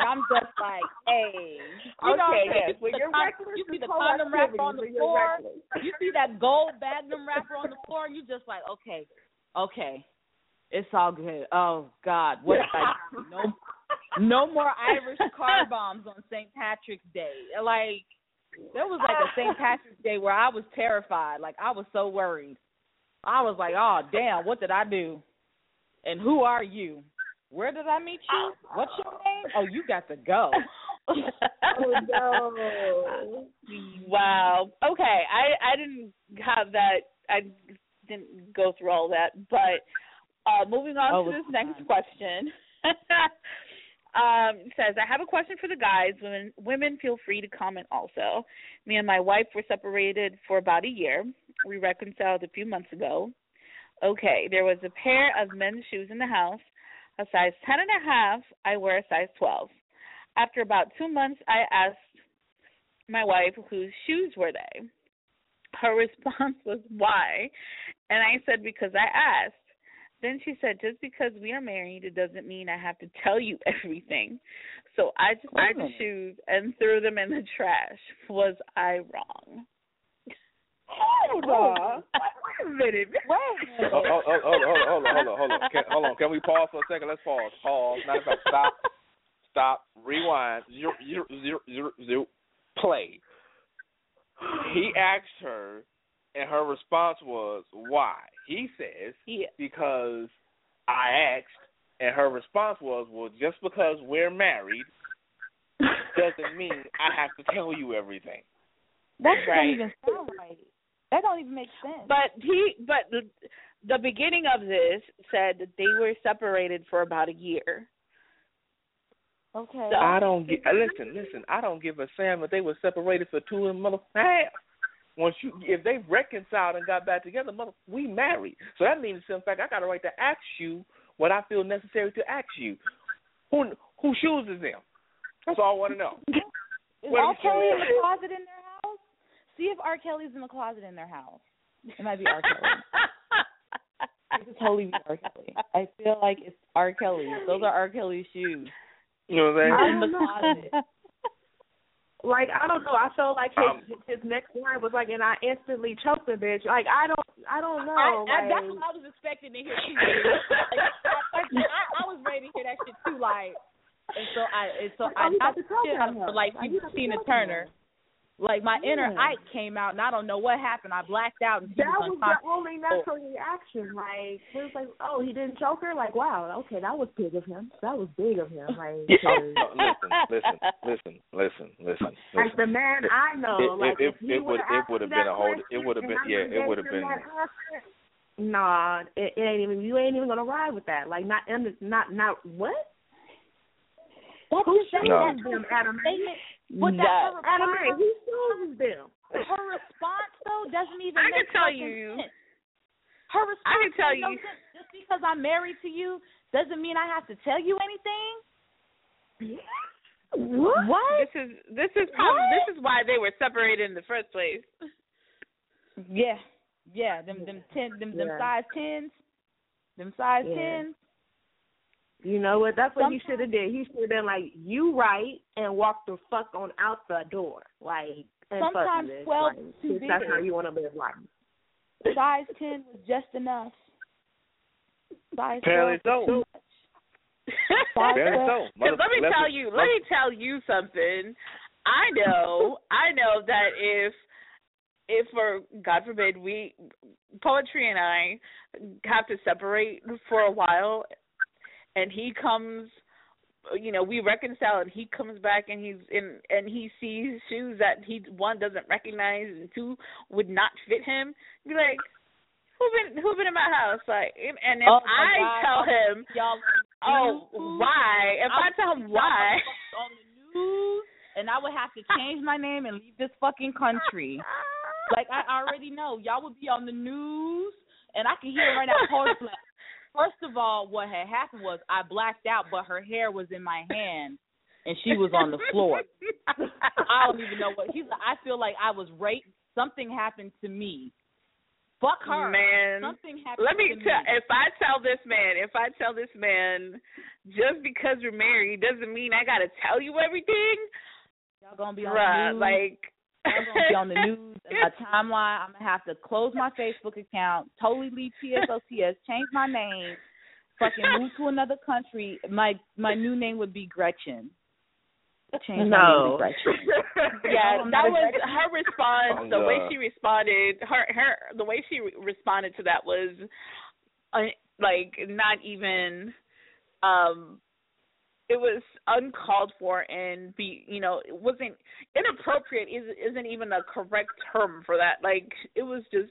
Speaker 8: I'm just like, hey, you
Speaker 10: Okay,
Speaker 8: what
Speaker 10: yes. When you're reckless,
Speaker 8: you see the condom wrapper on the
Speaker 10: activity, when you're
Speaker 8: floor, you see that gold magnum wrapper on the floor, you just like, okay, okay, it's all good. Oh God, what did I do? No, no more Irish car bombs on St. Patrick's Day. Like there was like a St. Patrick's Day where I was terrified. Like I was so worried. I was like, oh damn, what did I do? And who are you? Where did I meet you? What's your name? Oh, you got to go.
Speaker 10: oh no.
Speaker 7: Wow. Okay, I I didn't have that. I didn't go through all that, but uh moving on
Speaker 8: Oh,
Speaker 7: to
Speaker 8: it's
Speaker 7: this next question. um it says I have a question for the guys. Women women feel free to comment also. Me and my wife were separated for about a year. We reconciled a few months ago. Okay, there was a pair of men's shoes in the house, a size ten and a half. I wear a size twelve. After about two months, I asked my wife whose shoes were they. Her response was why, and I said because I asked. Then she said, just because we are married, it doesn't mean I have to tell you everything. So I just took the shoes and threw them in the trash. Was I wrong?
Speaker 10: Hold on. Wait a minute.
Speaker 8: Wait.
Speaker 9: Oh, oh, oh, hold on, hold on, hold on, hold on, hold on. Can, hold on. Can we pause for a second? Let's pause. Pause. Not about stop. Stop. Rewind. Zero, zero, zero, zero, zero. Play. He asked her, and her response was, "Why?" He says,
Speaker 7: Yeah.
Speaker 9: "Because I asked," and her response was, "Well, just because we're married doesn't mean I have to tell you everything."
Speaker 8: That
Speaker 7: Right.
Speaker 8: doesn't even sound right. That don't even make sense.
Speaker 7: But he, but the, the beginning of this said that they were separated for about a year.
Speaker 8: okay.
Speaker 7: So-
Speaker 9: I don't get. uh, Listen, listen. I don't give a Sam if they were separated for two and a mother half. Once you, if they reconciled and got back together, mother, we married. So that means, in fact, I got a right to ask you what I feel necessary to ask you. Who who chooses is them? That's all I want to know.
Speaker 8: Is
Speaker 9: What
Speaker 8: R.
Speaker 9: is
Speaker 8: Kelly in the closet in their house? See if R. Kelly's in the closet in their house. It might be R. Kelly. It could totally be R. Kelly. I feel like it's R. Kelly. Those are R. Kelly's shoes.
Speaker 9: You know what I'm saying?
Speaker 8: In the
Speaker 10: don't know.
Speaker 8: closet.
Speaker 10: Like I don't know. I felt like his um, his next line was like, and I instantly choked the bitch. Like I don't, I don't know.
Speaker 8: I, I,
Speaker 10: like,
Speaker 8: that's what I was expecting to hear too. Like, I, I, I was ready to hear that shit too. Like, and so I, and so
Speaker 10: Like,
Speaker 8: I
Speaker 10: you
Speaker 8: got
Speaker 10: got
Speaker 8: the
Speaker 10: to talk
Speaker 8: shit
Speaker 10: about
Speaker 8: for like
Speaker 10: Like, you
Speaker 8: people
Speaker 10: got to
Speaker 8: Tina
Speaker 10: talk
Speaker 8: Turner. Like my inner Ike came out, and I don't know what happened. I blacked out, and
Speaker 10: that was
Speaker 8: was
Speaker 10: the only natural reaction. Like it was like, oh, he didn't choke her. Like wow, okay, that was big of him. That was big of him. Like, 'cause-
Speaker 9: no, listen, listen, listen, listen, listen.
Speaker 10: like the man I know.
Speaker 9: It-
Speaker 10: like
Speaker 9: it-
Speaker 10: if he
Speaker 9: it would- it would've been a whole- it would've been- yeah, it would've been-
Speaker 10: that Nah, it, it ain't even. You ain't even gonna ride with that. Like not, under- not, not what?
Speaker 8: That's
Speaker 10: Who
Speaker 8: the thing.
Speaker 9: No.
Speaker 8: That's
Speaker 10: chooses them, Adam?
Speaker 8: statement. But
Speaker 7: No.
Speaker 8: that her
Speaker 10: Adam,
Speaker 8: response,
Speaker 10: who chooses them?
Speaker 8: her response though doesn't even
Speaker 7: I
Speaker 8: make
Speaker 7: can tell
Speaker 8: fucking
Speaker 7: you-
Speaker 8: sense. Her response I
Speaker 7: can tell
Speaker 8: makes no
Speaker 7: you-
Speaker 8: sense. Just because I'm married to you doesn't mean I have to tell you anything.
Speaker 10: What?
Speaker 8: What?
Speaker 7: This is this is probably this is why they were separated in the first place.
Speaker 8: Yeah, yeah. Them them ten them them size tens, them size
Speaker 10: Yeah.
Speaker 8: tens.
Speaker 10: You know what? That's what he should have did. He should have been like, "You right," and walked the fuck on out the door. Like, and fuck
Speaker 8: Sometimes
Speaker 10: this.
Speaker 8: 12
Speaker 10: like,
Speaker 8: is too
Speaker 10: if That's how you want to live life.
Speaker 8: Size ten was just enough. Size
Speaker 9: Apparently
Speaker 8: twelve was
Speaker 9: so.
Speaker 8: too
Speaker 9: Apparently so.
Speaker 7: Because let me
Speaker 9: Mother-
Speaker 7: tell
Speaker 9: listen,
Speaker 7: you, let me tell you something. I know, I know that if, if for God forbid we, poetry and I, have to separate for a while, and he comes, you know, we reconcile, and he comes back, and he's in, and he sees shoes that he one doesn't recognize, and two would not fit him. Be like, who been who been in my house? Like, and, and if
Speaker 8: Oh
Speaker 7: I
Speaker 8: God.
Speaker 7: tell him.
Speaker 8: y'all.
Speaker 7: Oh,
Speaker 8: Ooh.
Speaker 7: why? If I tell him why,
Speaker 8: on the news, and I would have to change my name and leave this fucking country. Like I already know, y'all would be on the news, and I can hear it right now. Black. First of all, what had happened was I blacked out, but her hair was in my hand, and she was on the floor. I don't even know what. He's. I feel like I was raped. Something happened to me. Fuck her.
Speaker 7: Man,
Speaker 8: Something happened
Speaker 7: let me
Speaker 8: to
Speaker 7: tell.
Speaker 8: me.
Speaker 7: If I tell this man, if I tell this man, just because we're married doesn't mean I gotta tell you everything.
Speaker 8: Y'all gonna be on
Speaker 7: Bruh,
Speaker 8: the news.
Speaker 7: like.
Speaker 8: I'm gonna be on the news and my timeline. I'm gonna have to close my Facebook account, totally leave TSOTS, change my name, fucking moved to another country, my my new name would be Gretchen. Change my
Speaker 10: No.
Speaker 8: name to Gretchen.
Speaker 7: yeah,
Speaker 8: I'm
Speaker 7: that was
Speaker 8: Gretchen.
Speaker 7: her response.
Speaker 9: Oh,
Speaker 7: the way she responded, her her the way she re- responded to that was, uh, like not even, um, it was uncalled for and be you know it wasn't inappropriate. Is isn't even a correct term for that. Like it was just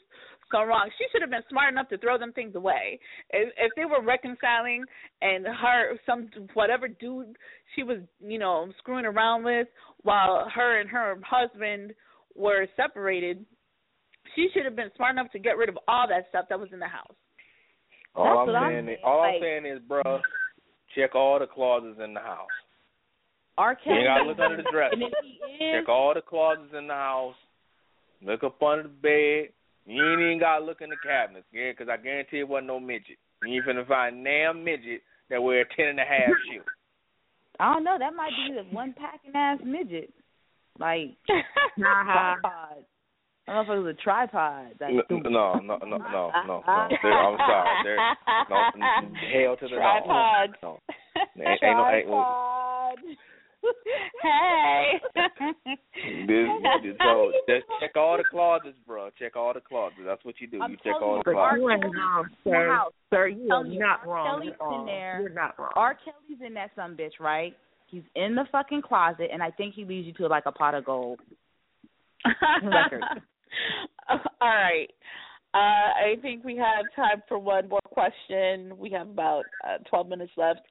Speaker 7: so wrong. She should have been smart enough to throw them things away. If, if they were reconciling and her some whatever dude she was you know screwing around with while her and her husband were separated, she should have been smart enough to get rid of all that stuff that was in the house.
Speaker 9: All
Speaker 8: That's
Speaker 9: I'm
Speaker 8: what I'm
Speaker 9: saying, is,
Speaker 8: saying,
Speaker 9: all I'm
Speaker 8: like-
Speaker 9: saying is, bruh, check all the closets in the house.
Speaker 8: R.
Speaker 9: You
Speaker 8: Kelly.
Speaker 9: ain't gotta look under the dresser.
Speaker 8: And if he is,
Speaker 9: Check all the closets in the house. Look up under the bed. You ain't even gotta look in the cabinets, yeah, 'cause I guarantee it wasn't no midget. You ain't finna find damn midget that wear a ten and a half shoe.
Speaker 8: I don't know. That might be the one packing ass midget. Like tripod. I don't know if it was a tripod. That's
Speaker 9: No, no, no, no, no, no, no. I'm sorry. There, no, n- hell to the no.
Speaker 7: Tripod.
Speaker 9: No, ain't, ain't no, ain't,
Speaker 8: Tripod.
Speaker 7: hey.
Speaker 9: This, this, so just check all the closets, bro. Check all the closets. That's what you do.
Speaker 8: I'm
Speaker 9: you check all
Speaker 8: you,
Speaker 9: the
Speaker 8: but
Speaker 9: closets.
Speaker 10: You are
Speaker 8: Kelly's
Speaker 10: wrong, sir.
Speaker 8: house.
Speaker 10: Sir, you are
Speaker 8: you,
Speaker 10: not
Speaker 8: R.
Speaker 10: wrong
Speaker 8: Kelly's
Speaker 10: at all.
Speaker 8: in there.
Speaker 10: You're not wrong.
Speaker 8: R. Kelly's in that some bitch, right? He's in the fucking closet, and I think he leads you to like a pot of gold. Record.
Speaker 7: All right. Uh, I think we have time for one more question. We have about uh, 12 minutes left.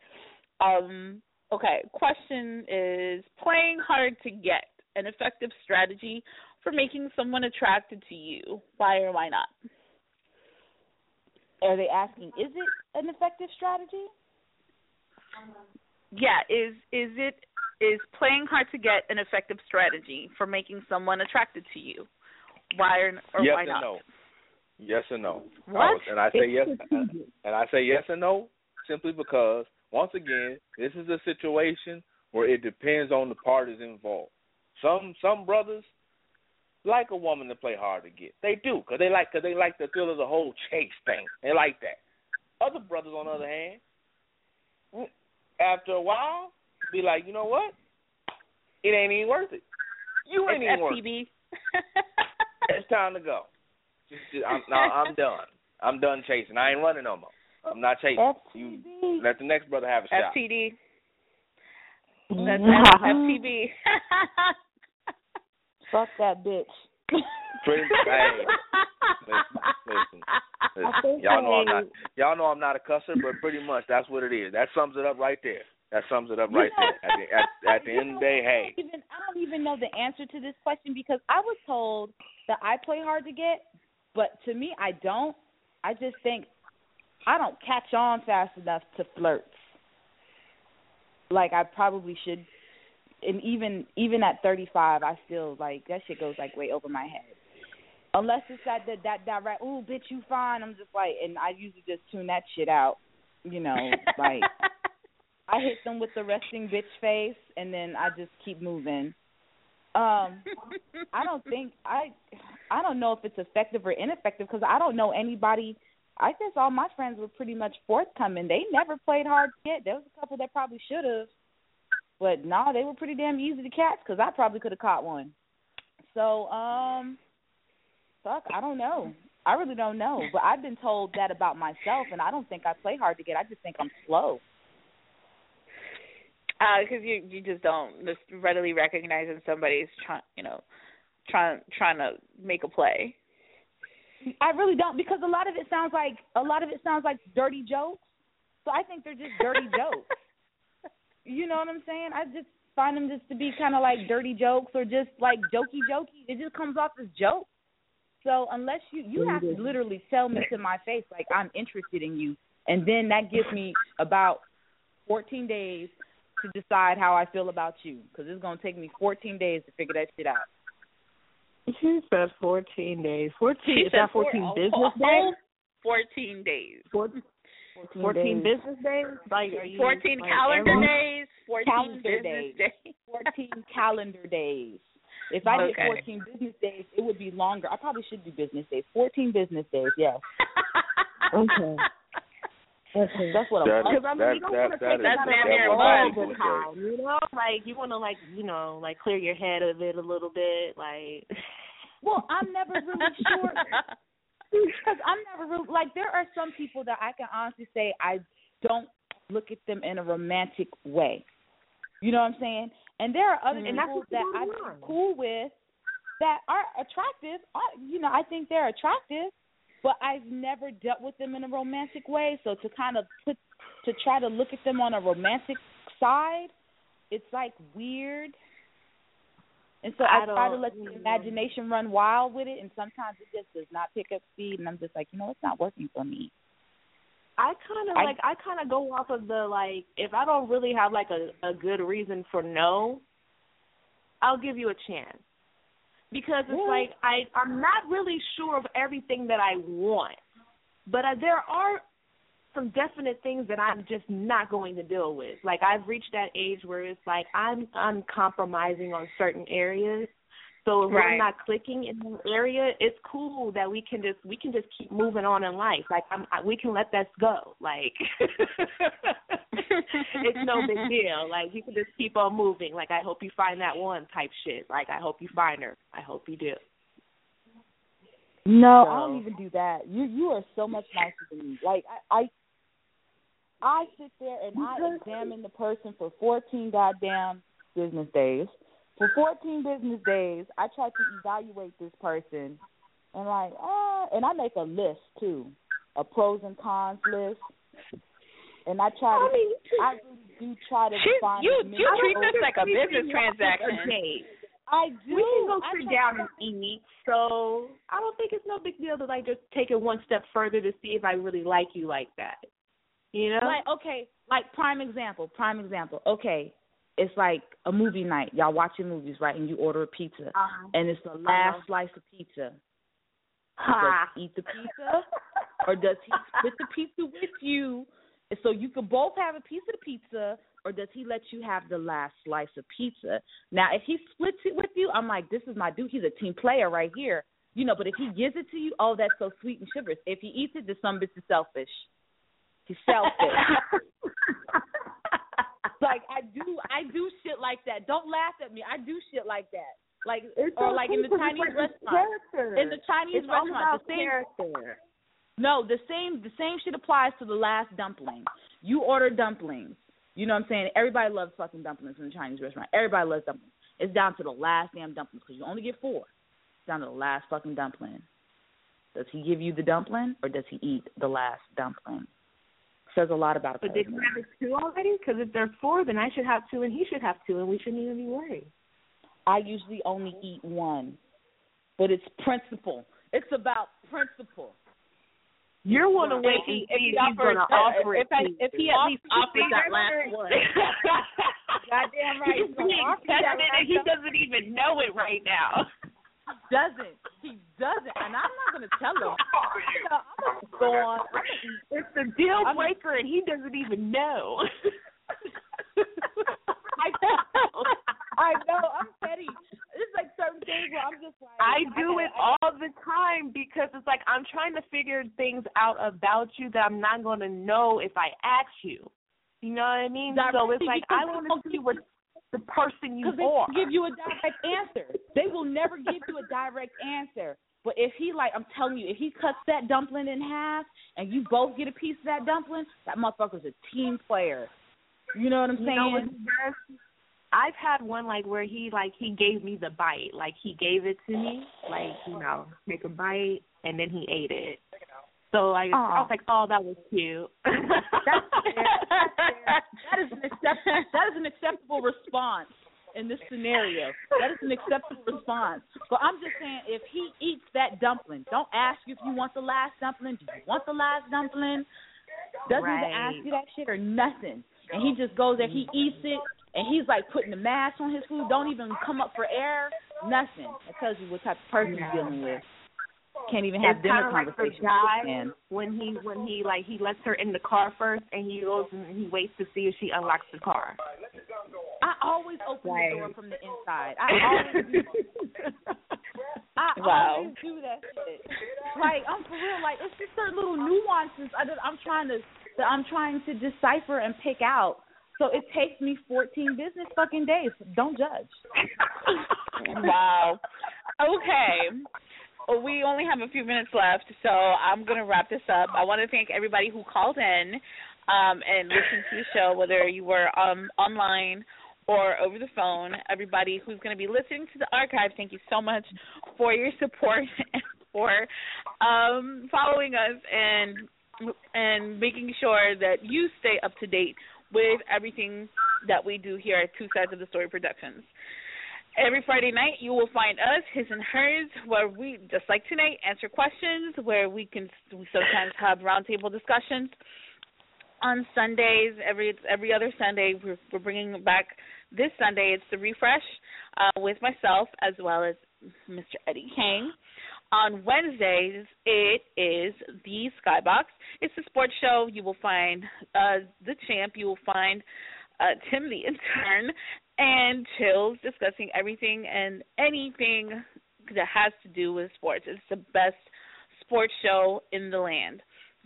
Speaker 7: Um, okay, question is playing hard to get an effective strategy for making someone attracted to you. Why or why not?
Speaker 8: Are they asking, is it an effective strategy?
Speaker 7: Yeah, is is it is playing hard to get an effective strategy for making someone attracted to you? Why or, or
Speaker 9: yes
Speaker 7: why
Speaker 9: and
Speaker 7: not?
Speaker 9: no. Yes and no. What? I
Speaker 7: What?
Speaker 9: was- and I say yes,
Speaker 10: strategic.
Speaker 9: Uh, and I say yes and no simply because once again, this is a situation where it depends on the parties involved. Some some brothers like a woman to play hard to get. They do because they like cause they like the thrill of the whole chase thing. They like that. Other brothers, on the other hand, after a while, be like, you know what? It ain't even worth it. You ain't
Speaker 7: It's
Speaker 9: even worth it.
Speaker 7: FTB.
Speaker 9: It's time to go. Just, just, I'm, no, I'm done. I'm done chasing. I ain't running no more. I'm not chasing. You let the next brother have a shot.
Speaker 7: FTD. That's F- FTB.
Speaker 8: Fuck that bitch.
Speaker 9: Pretty, hey, listen, listen, listen. Y'all know I'm not. Y'all know I'm not a cusser, but pretty much that's what it is. That sums it up right there. That sums it up right there. At the, at, at the end of the day, hey,
Speaker 8: even I don't even know the answer to this question because I was told that I play hard to get, but to me I don't. I just think I don't catch on fast enough to flirts. Like I probably should and even even at 35 I feel like that shit goes like way over my head. Unless it's that that that direct, ooh bitch you fine. I'm just like and I usually just tune that shit out. You know, like I hit them with the resting bitch face, and then I just keep moving. Um, I don't think I, I don't know if it's effective or ineffective because I don't know anybody. I guess all my friends were pretty much forthcoming. They never played hard to get. There was a couple that probably should have, but nah, they were pretty damn easy to catch because I probably could have caught one. So, um, fuck, I don't know. I really don't know, but I've been told that about myself, and I don't think I play hard to get. I just think I'm slow.
Speaker 7: Uh, because you you just don't just readily recognize when somebody's trying you know trying trying to make a play.
Speaker 8: I really don't because a lot of it sounds like a lot of it sounds like dirty jokes. So I think they're just dirty jokes. You know what I'm saying? I just find them just to be kind of like dirty jokes or just like jokey jokey. It just comes off as jokes. So unless you you have to literally tell me to my face like I'm interested in you, and then that gives me about 14 days to decide how I feel about you because it's gonna take me 14 days to figure that shit out.
Speaker 10: She said 14 days. 14
Speaker 7: She
Speaker 10: is
Speaker 7: said
Speaker 10: that 14
Speaker 7: four-
Speaker 10: business
Speaker 7: oh,
Speaker 10: days?
Speaker 7: Fourteen days.
Speaker 10: 14,
Speaker 8: 14,
Speaker 10: 14
Speaker 8: days.
Speaker 10: business days? Like, are you,
Speaker 7: Fourteen
Speaker 10: like,
Speaker 7: calendar
Speaker 10: every-
Speaker 7: days. Fourteen
Speaker 8: Calendar
Speaker 7: business
Speaker 8: days.
Speaker 7: days.
Speaker 8: 14 calendar days. If I
Speaker 7: Okay.
Speaker 8: did 14 business days, it would be longer. I probably should do business days. 14 business days, yes.
Speaker 10: Okay.
Speaker 8: That's what I'm.
Speaker 13: is-
Speaker 10: Because I mean,
Speaker 13: that-
Speaker 10: you don't want to take
Speaker 13: is-
Speaker 10: it out of
Speaker 7: damn
Speaker 10: your
Speaker 7: near
Speaker 10: all the time. You know, like you want to like you know like clear your head of it a little bit. Like,
Speaker 8: Well, I'm never really sure because I'm never really like there are some people that I can honestly say I don't look at them in a romantic way. You know what I'm saying? And there are other mm-hmm.
Speaker 10: And that's
Speaker 8: people
Speaker 10: what's
Speaker 8: that I'm cool with that are attractive. I, you know, I think they're attractive, but I've never dealt with them in a romantic way. So to kind of put to try to look at them on a romantic side, it's like weird. And so I,
Speaker 10: I
Speaker 8: try to let the imagination run wild with it, and sometimes it just does not pick up speed, and I'm just like, you know, it's not working for me.
Speaker 10: I kind of like I kind of go off of the like if I don't really have like a a good reason for no, I'll give you a chance because it's
Speaker 8: Yeah.
Speaker 10: like I I'm not really sure of everything that I want, but uh, there are some definite things that I'm just not going to deal with. Like I've reached that age where it's like I'm uncompromising on certain areas. So if we're
Speaker 7: Right.
Speaker 10: not clicking in that area, it's cool that we can just we can just keep moving on in life. Like I'm, I, we can let that go. Like it's no big deal. Like you can just keep on moving. Like I hope you find that one type shit. Like I hope you find her. I hope you do.
Speaker 8: No,
Speaker 10: So-
Speaker 8: I don't even do that. You you are so much nicer than me. Like I I, I sit there and I examine the person for fourteen goddamn business days. For fourteen business days, I try to evaluate this person, and like, uh, and I make a list too, a pros and cons list, and I try to.
Speaker 10: I mean,
Speaker 8: I really do try to
Speaker 7: She's-
Speaker 8: find.
Speaker 7: you-
Speaker 8: as
Speaker 7: you treat this like a business transaction.
Speaker 10: a.
Speaker 8: I do.
Speaker 10: We can go
Speaker 8: I
Speaker 10: sit
Speaker 8: try-
Speaker 10: down and eat. So I don't think it's no big deal to like just take it one step further to see if I really like you like that. You know?
Speaker 8: Like okay, like prime example, prime example. Okay, it's like a movie night. Y'all watching movies, right? And you order a pizza,
Speaker 10: uh-huh.
Speaker 8: and it's the last
Speaker 10: Uh-huh.
Speaker 8: slice of pizza. Does he eat the pizza, or does he split the pizza with you, so you can both have a piece of the pizza, or does he let you have the last slice of pizza? Now, if he splits it with you, I'm like, this is my dude. He's a team player right here. You know, but if he gives it to you, oh, that's so sweet and chivalrous. If he eats it, then some bitch is selfish. He's selfish. like I do, I do shit like that. Don't laugh at me. I do shit like that. Like
Speaker 10: It's
Speaker 8: or like in the Chinese restaurant.
Speaker 10: character.
Speaker 8: In the Chinese
Speaker 10: it's all
Speaker 8: restaurant,
Speaker 10: about
Speaker 8: the same
Speaker 10: character.
Speaker 8: no, the same the same shit applies to the last dumpling. You order dumplings. You know what I'm saying? Everybody loves fucking dumplings in the Chinese restaurant. Everybody loves dumplings. It's down to the last damn dumplings because you only get four. It's down to the last fucking dumpling. Does he give you the dumpling or does he eat the last dumpling? Says a lot about a
Speaker 10: But
Speaker 8: person.
Speaker 10: did you have two already? Because if there's four, then I should have two and he should have two, and we shouldn't even be worried.
Speaker 8: I usually only eat one, but it's principle. It's about principle.
Speaker 10: You're one to
Speaker 7: If
Speaker 10: wait
Speaker 7: he- if he
Speaker 10: if he's
Speaker 7: offers-
Speaker 10: going to offer
Speaker 7: if
Speaker 10: it.
Speaker 7: I-
Speaker 10: to
Speaker 7: if he
Speaker 10: you.
Speaker 7: at least offers that last one.
Speaker 8: Goddamn right.
Speaker 10: He's
Speaker 8: He's gonna
Speaker 10: being
Speaker 8: offer that
Speaker 10: tested and he
Speaker 8: last
Speaker 10: doesn't even know it right now.
Speaker 8: He doesn't. He doesn't. And I'm not gonna tell him. You know, I'm gonna go on. I'm gonna eat.
Speaker 10: It's the deal breaker and he doesn't even know.
Speaker 8: I know. I know. I'm petty. It's like certain things where I'm just like.
Speaker 10: I do
Speaker 8: gotta-
Speaker 10: it all the time because it's like I'm trying to figure things out about you that I'm not going to know if I ask you. You know what I mean? so it's like I want to see what the person you
Speaker 8: Because they
Speaker 10: are.
Speaker 8: give you a direct answer. They will never give you a direct answer. But if he like, I'm telling you, if he cuts that dumpling in half and you both get a piece of that dumpling, that motherfucker's a team player. You know what I'm saying?
Speaker 10: You know what he does? I've had one like where he like he gave me the bite, like he gave it to me, like you know, make a bite, and then he ate it. So like I was like, oh, that was cute.
Speaker 8: That's fair. That's fair. That is an accept- that is an acceptable response in this scenario. That is an acceptable response. But I'm just saying, if he eats that dumpling, don't ask you if you want the last dumpling. Do you want the last dumpling? Doesn't even ask you that shit or nothing. And he just goes there, he eats it, and he's like putting the mask on his food. Don't even come up for air. Nothing. It tells you what type of person you're dealing with. Can't even have
Speaker 10: it's
Speaker 8: dinner
Speaker 10: kinda like the guy when he when he like he lets her in the car first and he goes and he waits to see if she unlocks the car.
Speaker 8: I always open
Speaker 10: Right.
Speaker 8: the door from the inside. I always do. I
Speaker 7: Wow.
Speaker 8: always do that shit. Like I'm for real. Like it's just certain little nuances I just, I'm trying to that I'm trying to decipher and pick out. So it takes me 14 business fucking days. Don't judge.
Speaker 7: wow. Okay. We only have a few minutes left, so I'm going to wrap this up. I want to thank everybody who called in um, and listened to the show, whether you were um, online or over the phone. Everybody who's going to be listening to the archive, thank you so much for your support and for um, following us and and making sure that you stay up to date with everything that we do here at Two Sides of the Story Productions. Every Friday night, you will find us, his and hers, where we, just like tonight, answer questions, where we can we sometimes have roundtable discussions. On Sundays, every every other Sunday, we're, we're bringing back this Sunday. It's the refresh uh, with myself as well as Mr. Eddie King. On Wednesdays, it is the Skybox. It's a sports show. You will find uh, the champ. You will find uh, Tim the intern and Chills discussing everything and anything that has to do with sports. It's the best sports show in the land.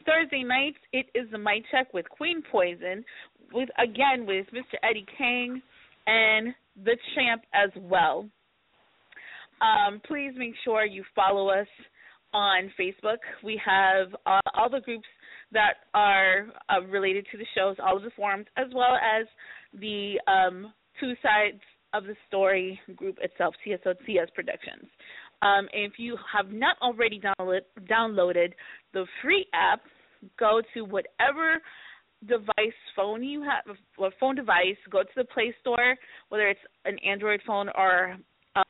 Speaker 7: Thursday nights, it is the Mic Check with Queen Poison, with again with Mr. Eddie King and the Champ as well. Um, please make sure you follow us on Facebook. We have uh, all the groups that are uh, related to the shows, all of the forums, as well as the um, two sides of the story group itself, TSOTS Productions. Um, if you have not already download, downloaded the free app, go to whatever device phone you have, or phone device, go to the Play Store, whether it's an Android phone or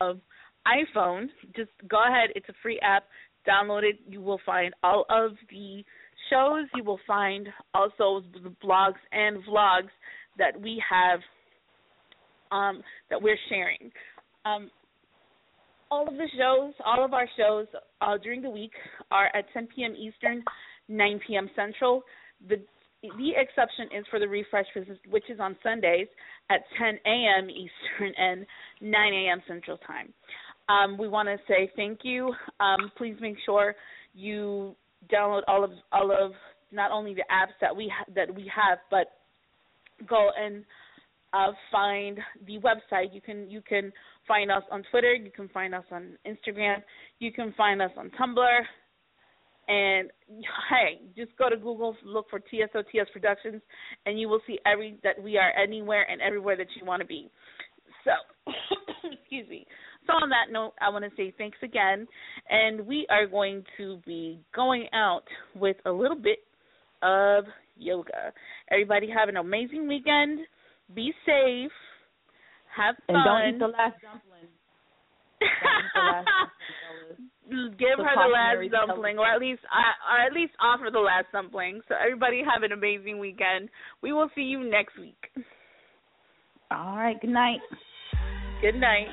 Speaker 7: um, iPhone. Just go ahead; it's a free app. Download it. You will find all of the shows. You will find also the blogs and vlogs that we have um, that we're sharing. Um, all of the shows, all of our shows uh, during the week are at 10 p.m. Eastern, 9 p.m. Central. The the exception is for the refresh business, which is on Sundays at 10 a.m. Eastern and 9 a.m. Central Time. Um, we want to say thank you. Um, please make sure you download all of all of not only the apps that we ha- that we have, but go and uh, find the website. You can you can find us on Twitter. You can find us on Instagram. You can find us on Tumblr. And hey, just go to Google, look for TSOTS Productions, and you will see every that we are anywhere and everywhere that you want to be. So, excuse me. So on that note, I want to say thanks again, and we are going to be going out with a little bit of yoga. Everybody have an amazing weekend. Be safe. Have fun.
Speaker 8: And don't eat the last dumpling.
Speaker 7: Give her the last dumpling, or at least, uh, or at least offer the last dumpling. So everybody have an amazing weekend. We will see you next week.
Speaker 8: All right. Good night.
Speaker 7: Good night.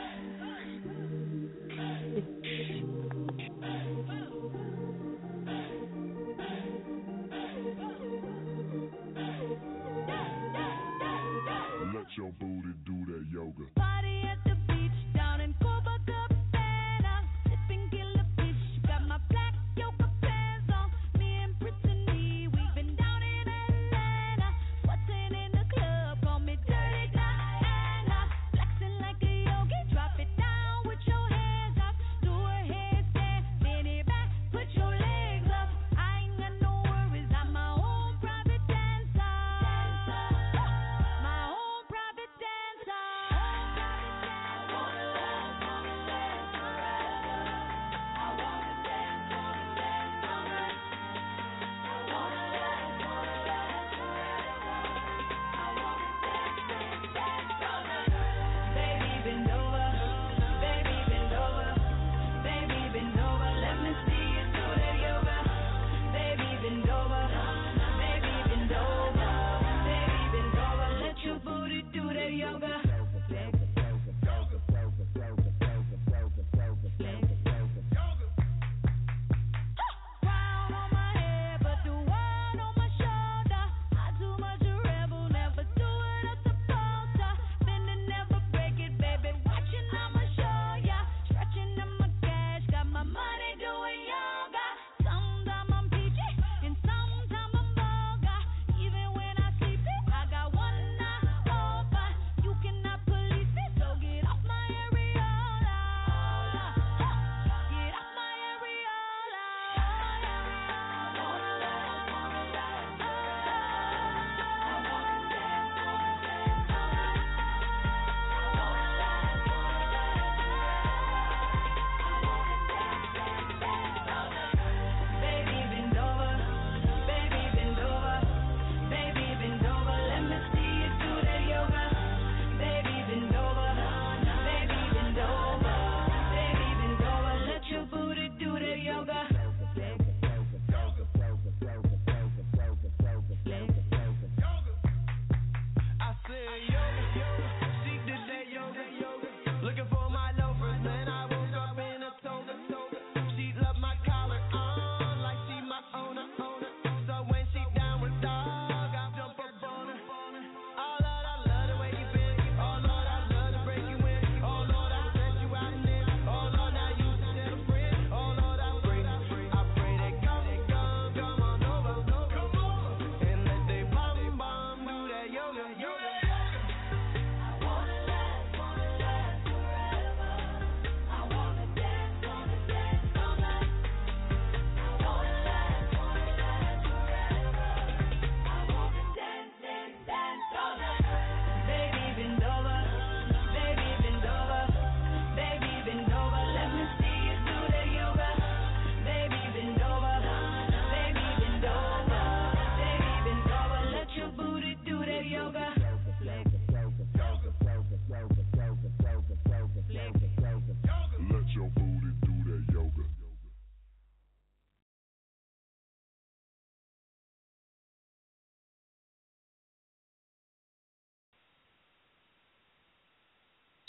Speaker 7: yoga. Party at the